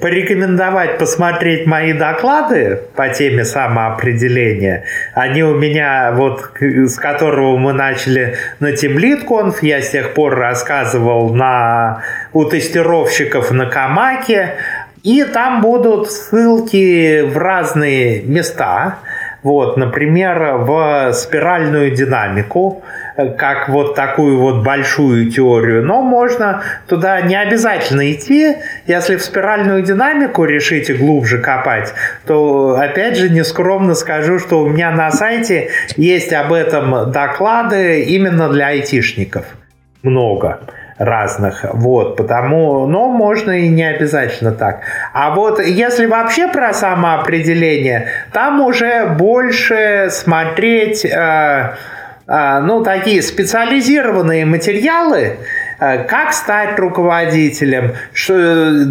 порекомендовать посмотреть мои доклады по теме самоопределения. Они у меня, вот с которого мы начали на TeamLead я с тех пор рассказывал на, у тестировщиков на Камаке, и там будут ссылки в разные места. Вот, например, в спиральную динамику, как вот такую вот большую теорию. Но можно туда не обязательно идти. Если в спиральную динамику решите глубже копать, то опять же нескромно скажу, что у меня на сайте есть об этом доклады именно для айтишников. Много разных. Вот, потому, но можно и не обязательно так. А вот если вообще про самоопределение, там уже больше смотреть, э, э, ну, такие специализированные материалы, э, как стать руководителем,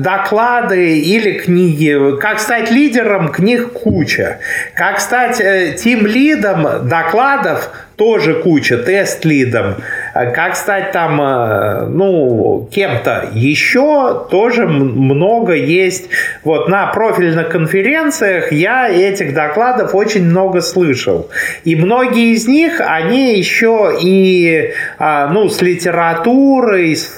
доклады или книги, как стать лидером, книг куча, как стать э, тим-лидом, докладов тоже куча, тест-лидом, как стать там, э, ну, кем-то еще, тоже много есть. Вот на профильных конференциях я этих докладов очень много слышал. И многие из них, они еще и, а, ну, с литературой, с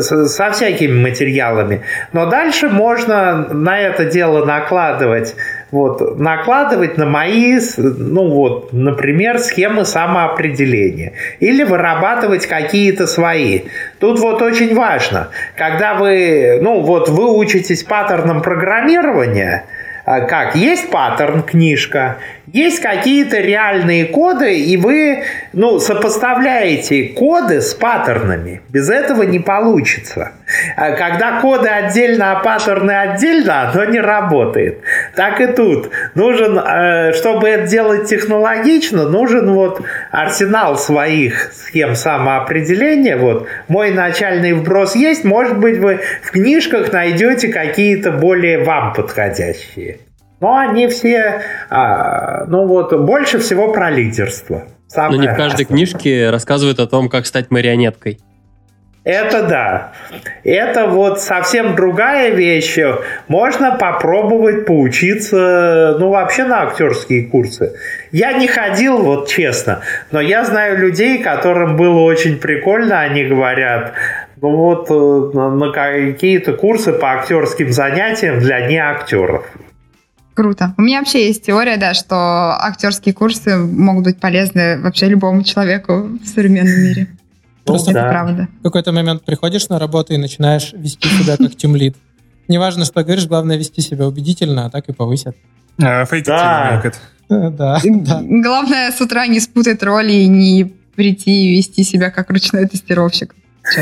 со всякими материалами. Но дальше можно на это дело накладывать вот, накладывать на мои, ну вот, например, схемы самоопределения. Или вырабатывать какие-то свои. Тут вот очень важно, когда вы, ну вот, вы учитесь паттернам программирования, а, как? Есть паттерн, книжка, есть какие-то реальные коды, и вы ну, сопоставляете коды с паттернами. Без этого не получится. А когда коды отдельно, а паттерны отдельно, оно не работает. Так и тут. Нужен, э, чтобы это делать технологично, нужен вот арсенал своих схем самоопределения. Вот мой начальный вброс есть. Может быть, вы в книжках найдете какие-то более вам подходящие. Но они все, а, ну вот, больше всего про лидерство. Самое Но не в каждой основное. книжке рассказывают о том, как стать марионеткой. Это да. Это вот совсем другая вещь. Можно попробовать поучиться, ну, вообще на актерские курсы. Я не ходил, вот честно, но я знаю людей, которым было очень прикольно, они говорят, ну вот э, на какие-то курсы по актерским занятиям для неактеров. Круто. У меня вообще есть теория, да, что актерские курсы могут быть полезны вообще любому человеку в современном мире. <laughs> Просто это правда. В какой-то момент приходишь на работу и начинаешь вести себя как тимлид. Неважно, что говоришь, главное вести себя убедительно, а так и повысят. А, да. да, да. Главное с утра не спутать роли и не прийти и вести себя как ручной тестировщик. <laughs>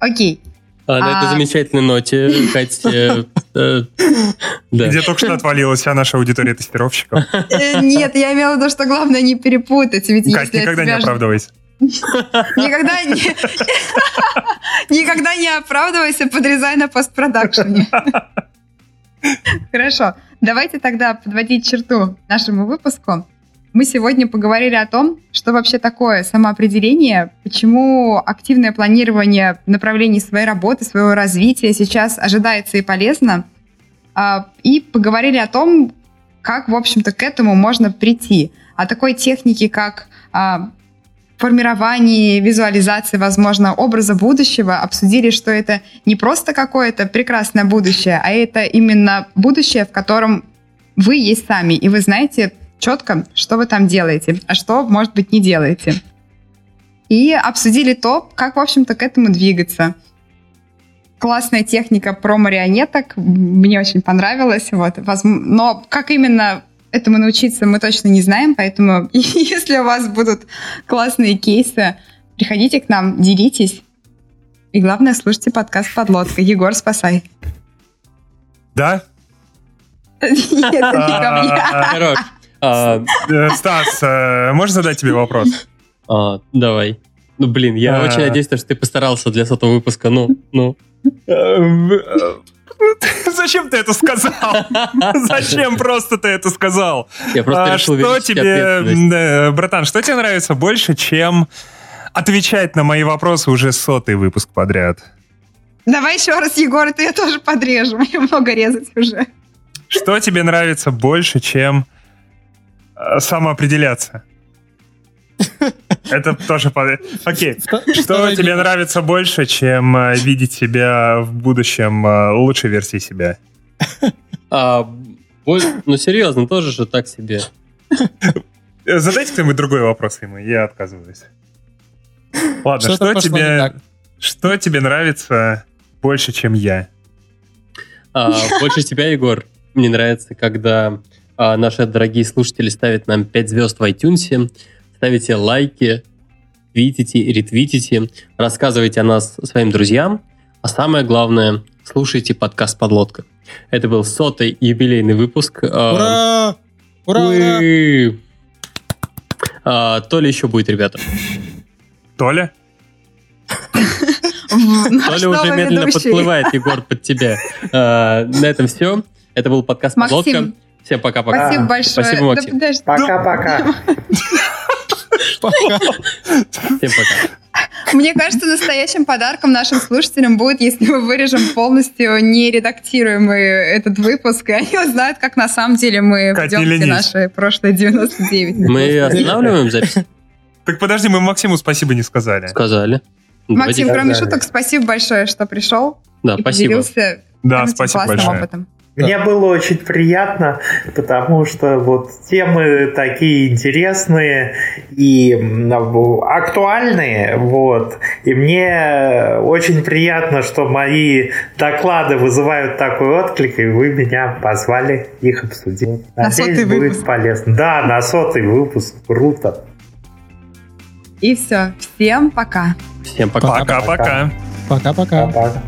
Окей. А, на этой а. замечательной ноте, Катя... Э, э, Где только что отвалилась вся наша аудитория тестировщиков. Э, нет, я имела в виду, что главное не перепутать. Ведь Кать, никогда не оправдывайся. Никогда не... Никогда не оправдывайся, подрезай на постпродакшене. Хорошо, давайте тогда подводить черту нашему выпуску. Мы сегодня поговорили о том, что вообще такое самоопределение, почему активное планирование направлений своей работы, своего развития сейчас ожидается и полезно, а, и поговорили о том, как, в общем-то, к этому можно прийти. О такой технике, как а, формирование, визуализации, возможно, образа будущего, обсудили, что это не просто какое-то прекрасное будущее, а это именно будущее, в котором вы есть сами, и вы знаете четко, что вы там делаете, а что, может быть, не делаете. И обсудили то, как, в общем-то, к этому двигаться. Классная техника про марионеток, мне очень понравилась. Вот. Но как именно этому научиться, мы точно не знаем, поэтому <laughs> если у вас будут классные кейсы, приходите к нам, делитесь. И главное, слушайте подкаст «Подлодка». Егор, спасай. Да? <laughs> Нет, это не ко мне. А, э, Стас, э, можно задать тебе вопрос? А, давай. Ну, блин, я очень надеюсь, что ты постарался для сотого выпуска. Ну, ну. Зачем ты это сказал? <laughs> Зачем просто ты это сказал? Я просто а, решил Что тебе, братан, что тебе нравится больше, чем отвечать на мои вопросы уже сотый выпуск подряд? Давай еще раз, Егор, это я тоже подрежу. <laughs> Мне много резать уже. Что тебе нравится больше, чем Э, самоопределяться. Это тоже... Окей. <laughs> Что тебе нравится больше, чем э, видеть себя в будущем э, лучшей версии себя? А, ну, серьезно, тоже же так себе. Задайте кто-нибудь другой вопрос ему, я отказываюсь. Ладно, что, что тебе... Что тебе нравится больше, чем я? А, больше тебя, Егор, мне нравится, когда а наши дорогие слушатели ставят нам 5 звезд в iTunes, ставите лайки, твитите, ретвитите, рассказывайте о нас своим друзьям, а самое главное, слушайте подкаст «Подлодка». Это был сотый юбилейный выпуск. А, Ура! Ура! Ура! А, Толя еще будет, ребята. Толя? <laughs> Толя уже медленно подплывает, Егор, под тебя. А, на этом все. Это был подкаст «Подлодка». Всем пока-пока. Спасибо большое. Спасибо, Максим. Да, Пока-пока. Пока. Всем пока. Мне кажется, настоящим подарком нашим слушателям будет, если мы вырежем полностью нередактируемый этот выпуск, и они узнают, как на самом деле мы ведем все наши прошлые 99. Мы останавливаем запись? Так подожди, мы Максиму спасибо не сказали. Сказали. Максим, кроме шуток, спасибо большое, что пришел. Да, и спасибо. поделился да, спасибо большое. опытом. Мне было очень приятно, потому что вот темы такие интересные и актуальные, вот. И мне очень приятно, что мои доклады вызывают такой отклик, и вы меня позвали их обсудить. На Надеюсь, будет выпуск. полезно. Да, на сотый выпуск. Круто. И все. Всем пока. Всем пока. Пока-пока. Пока-пока. Пока.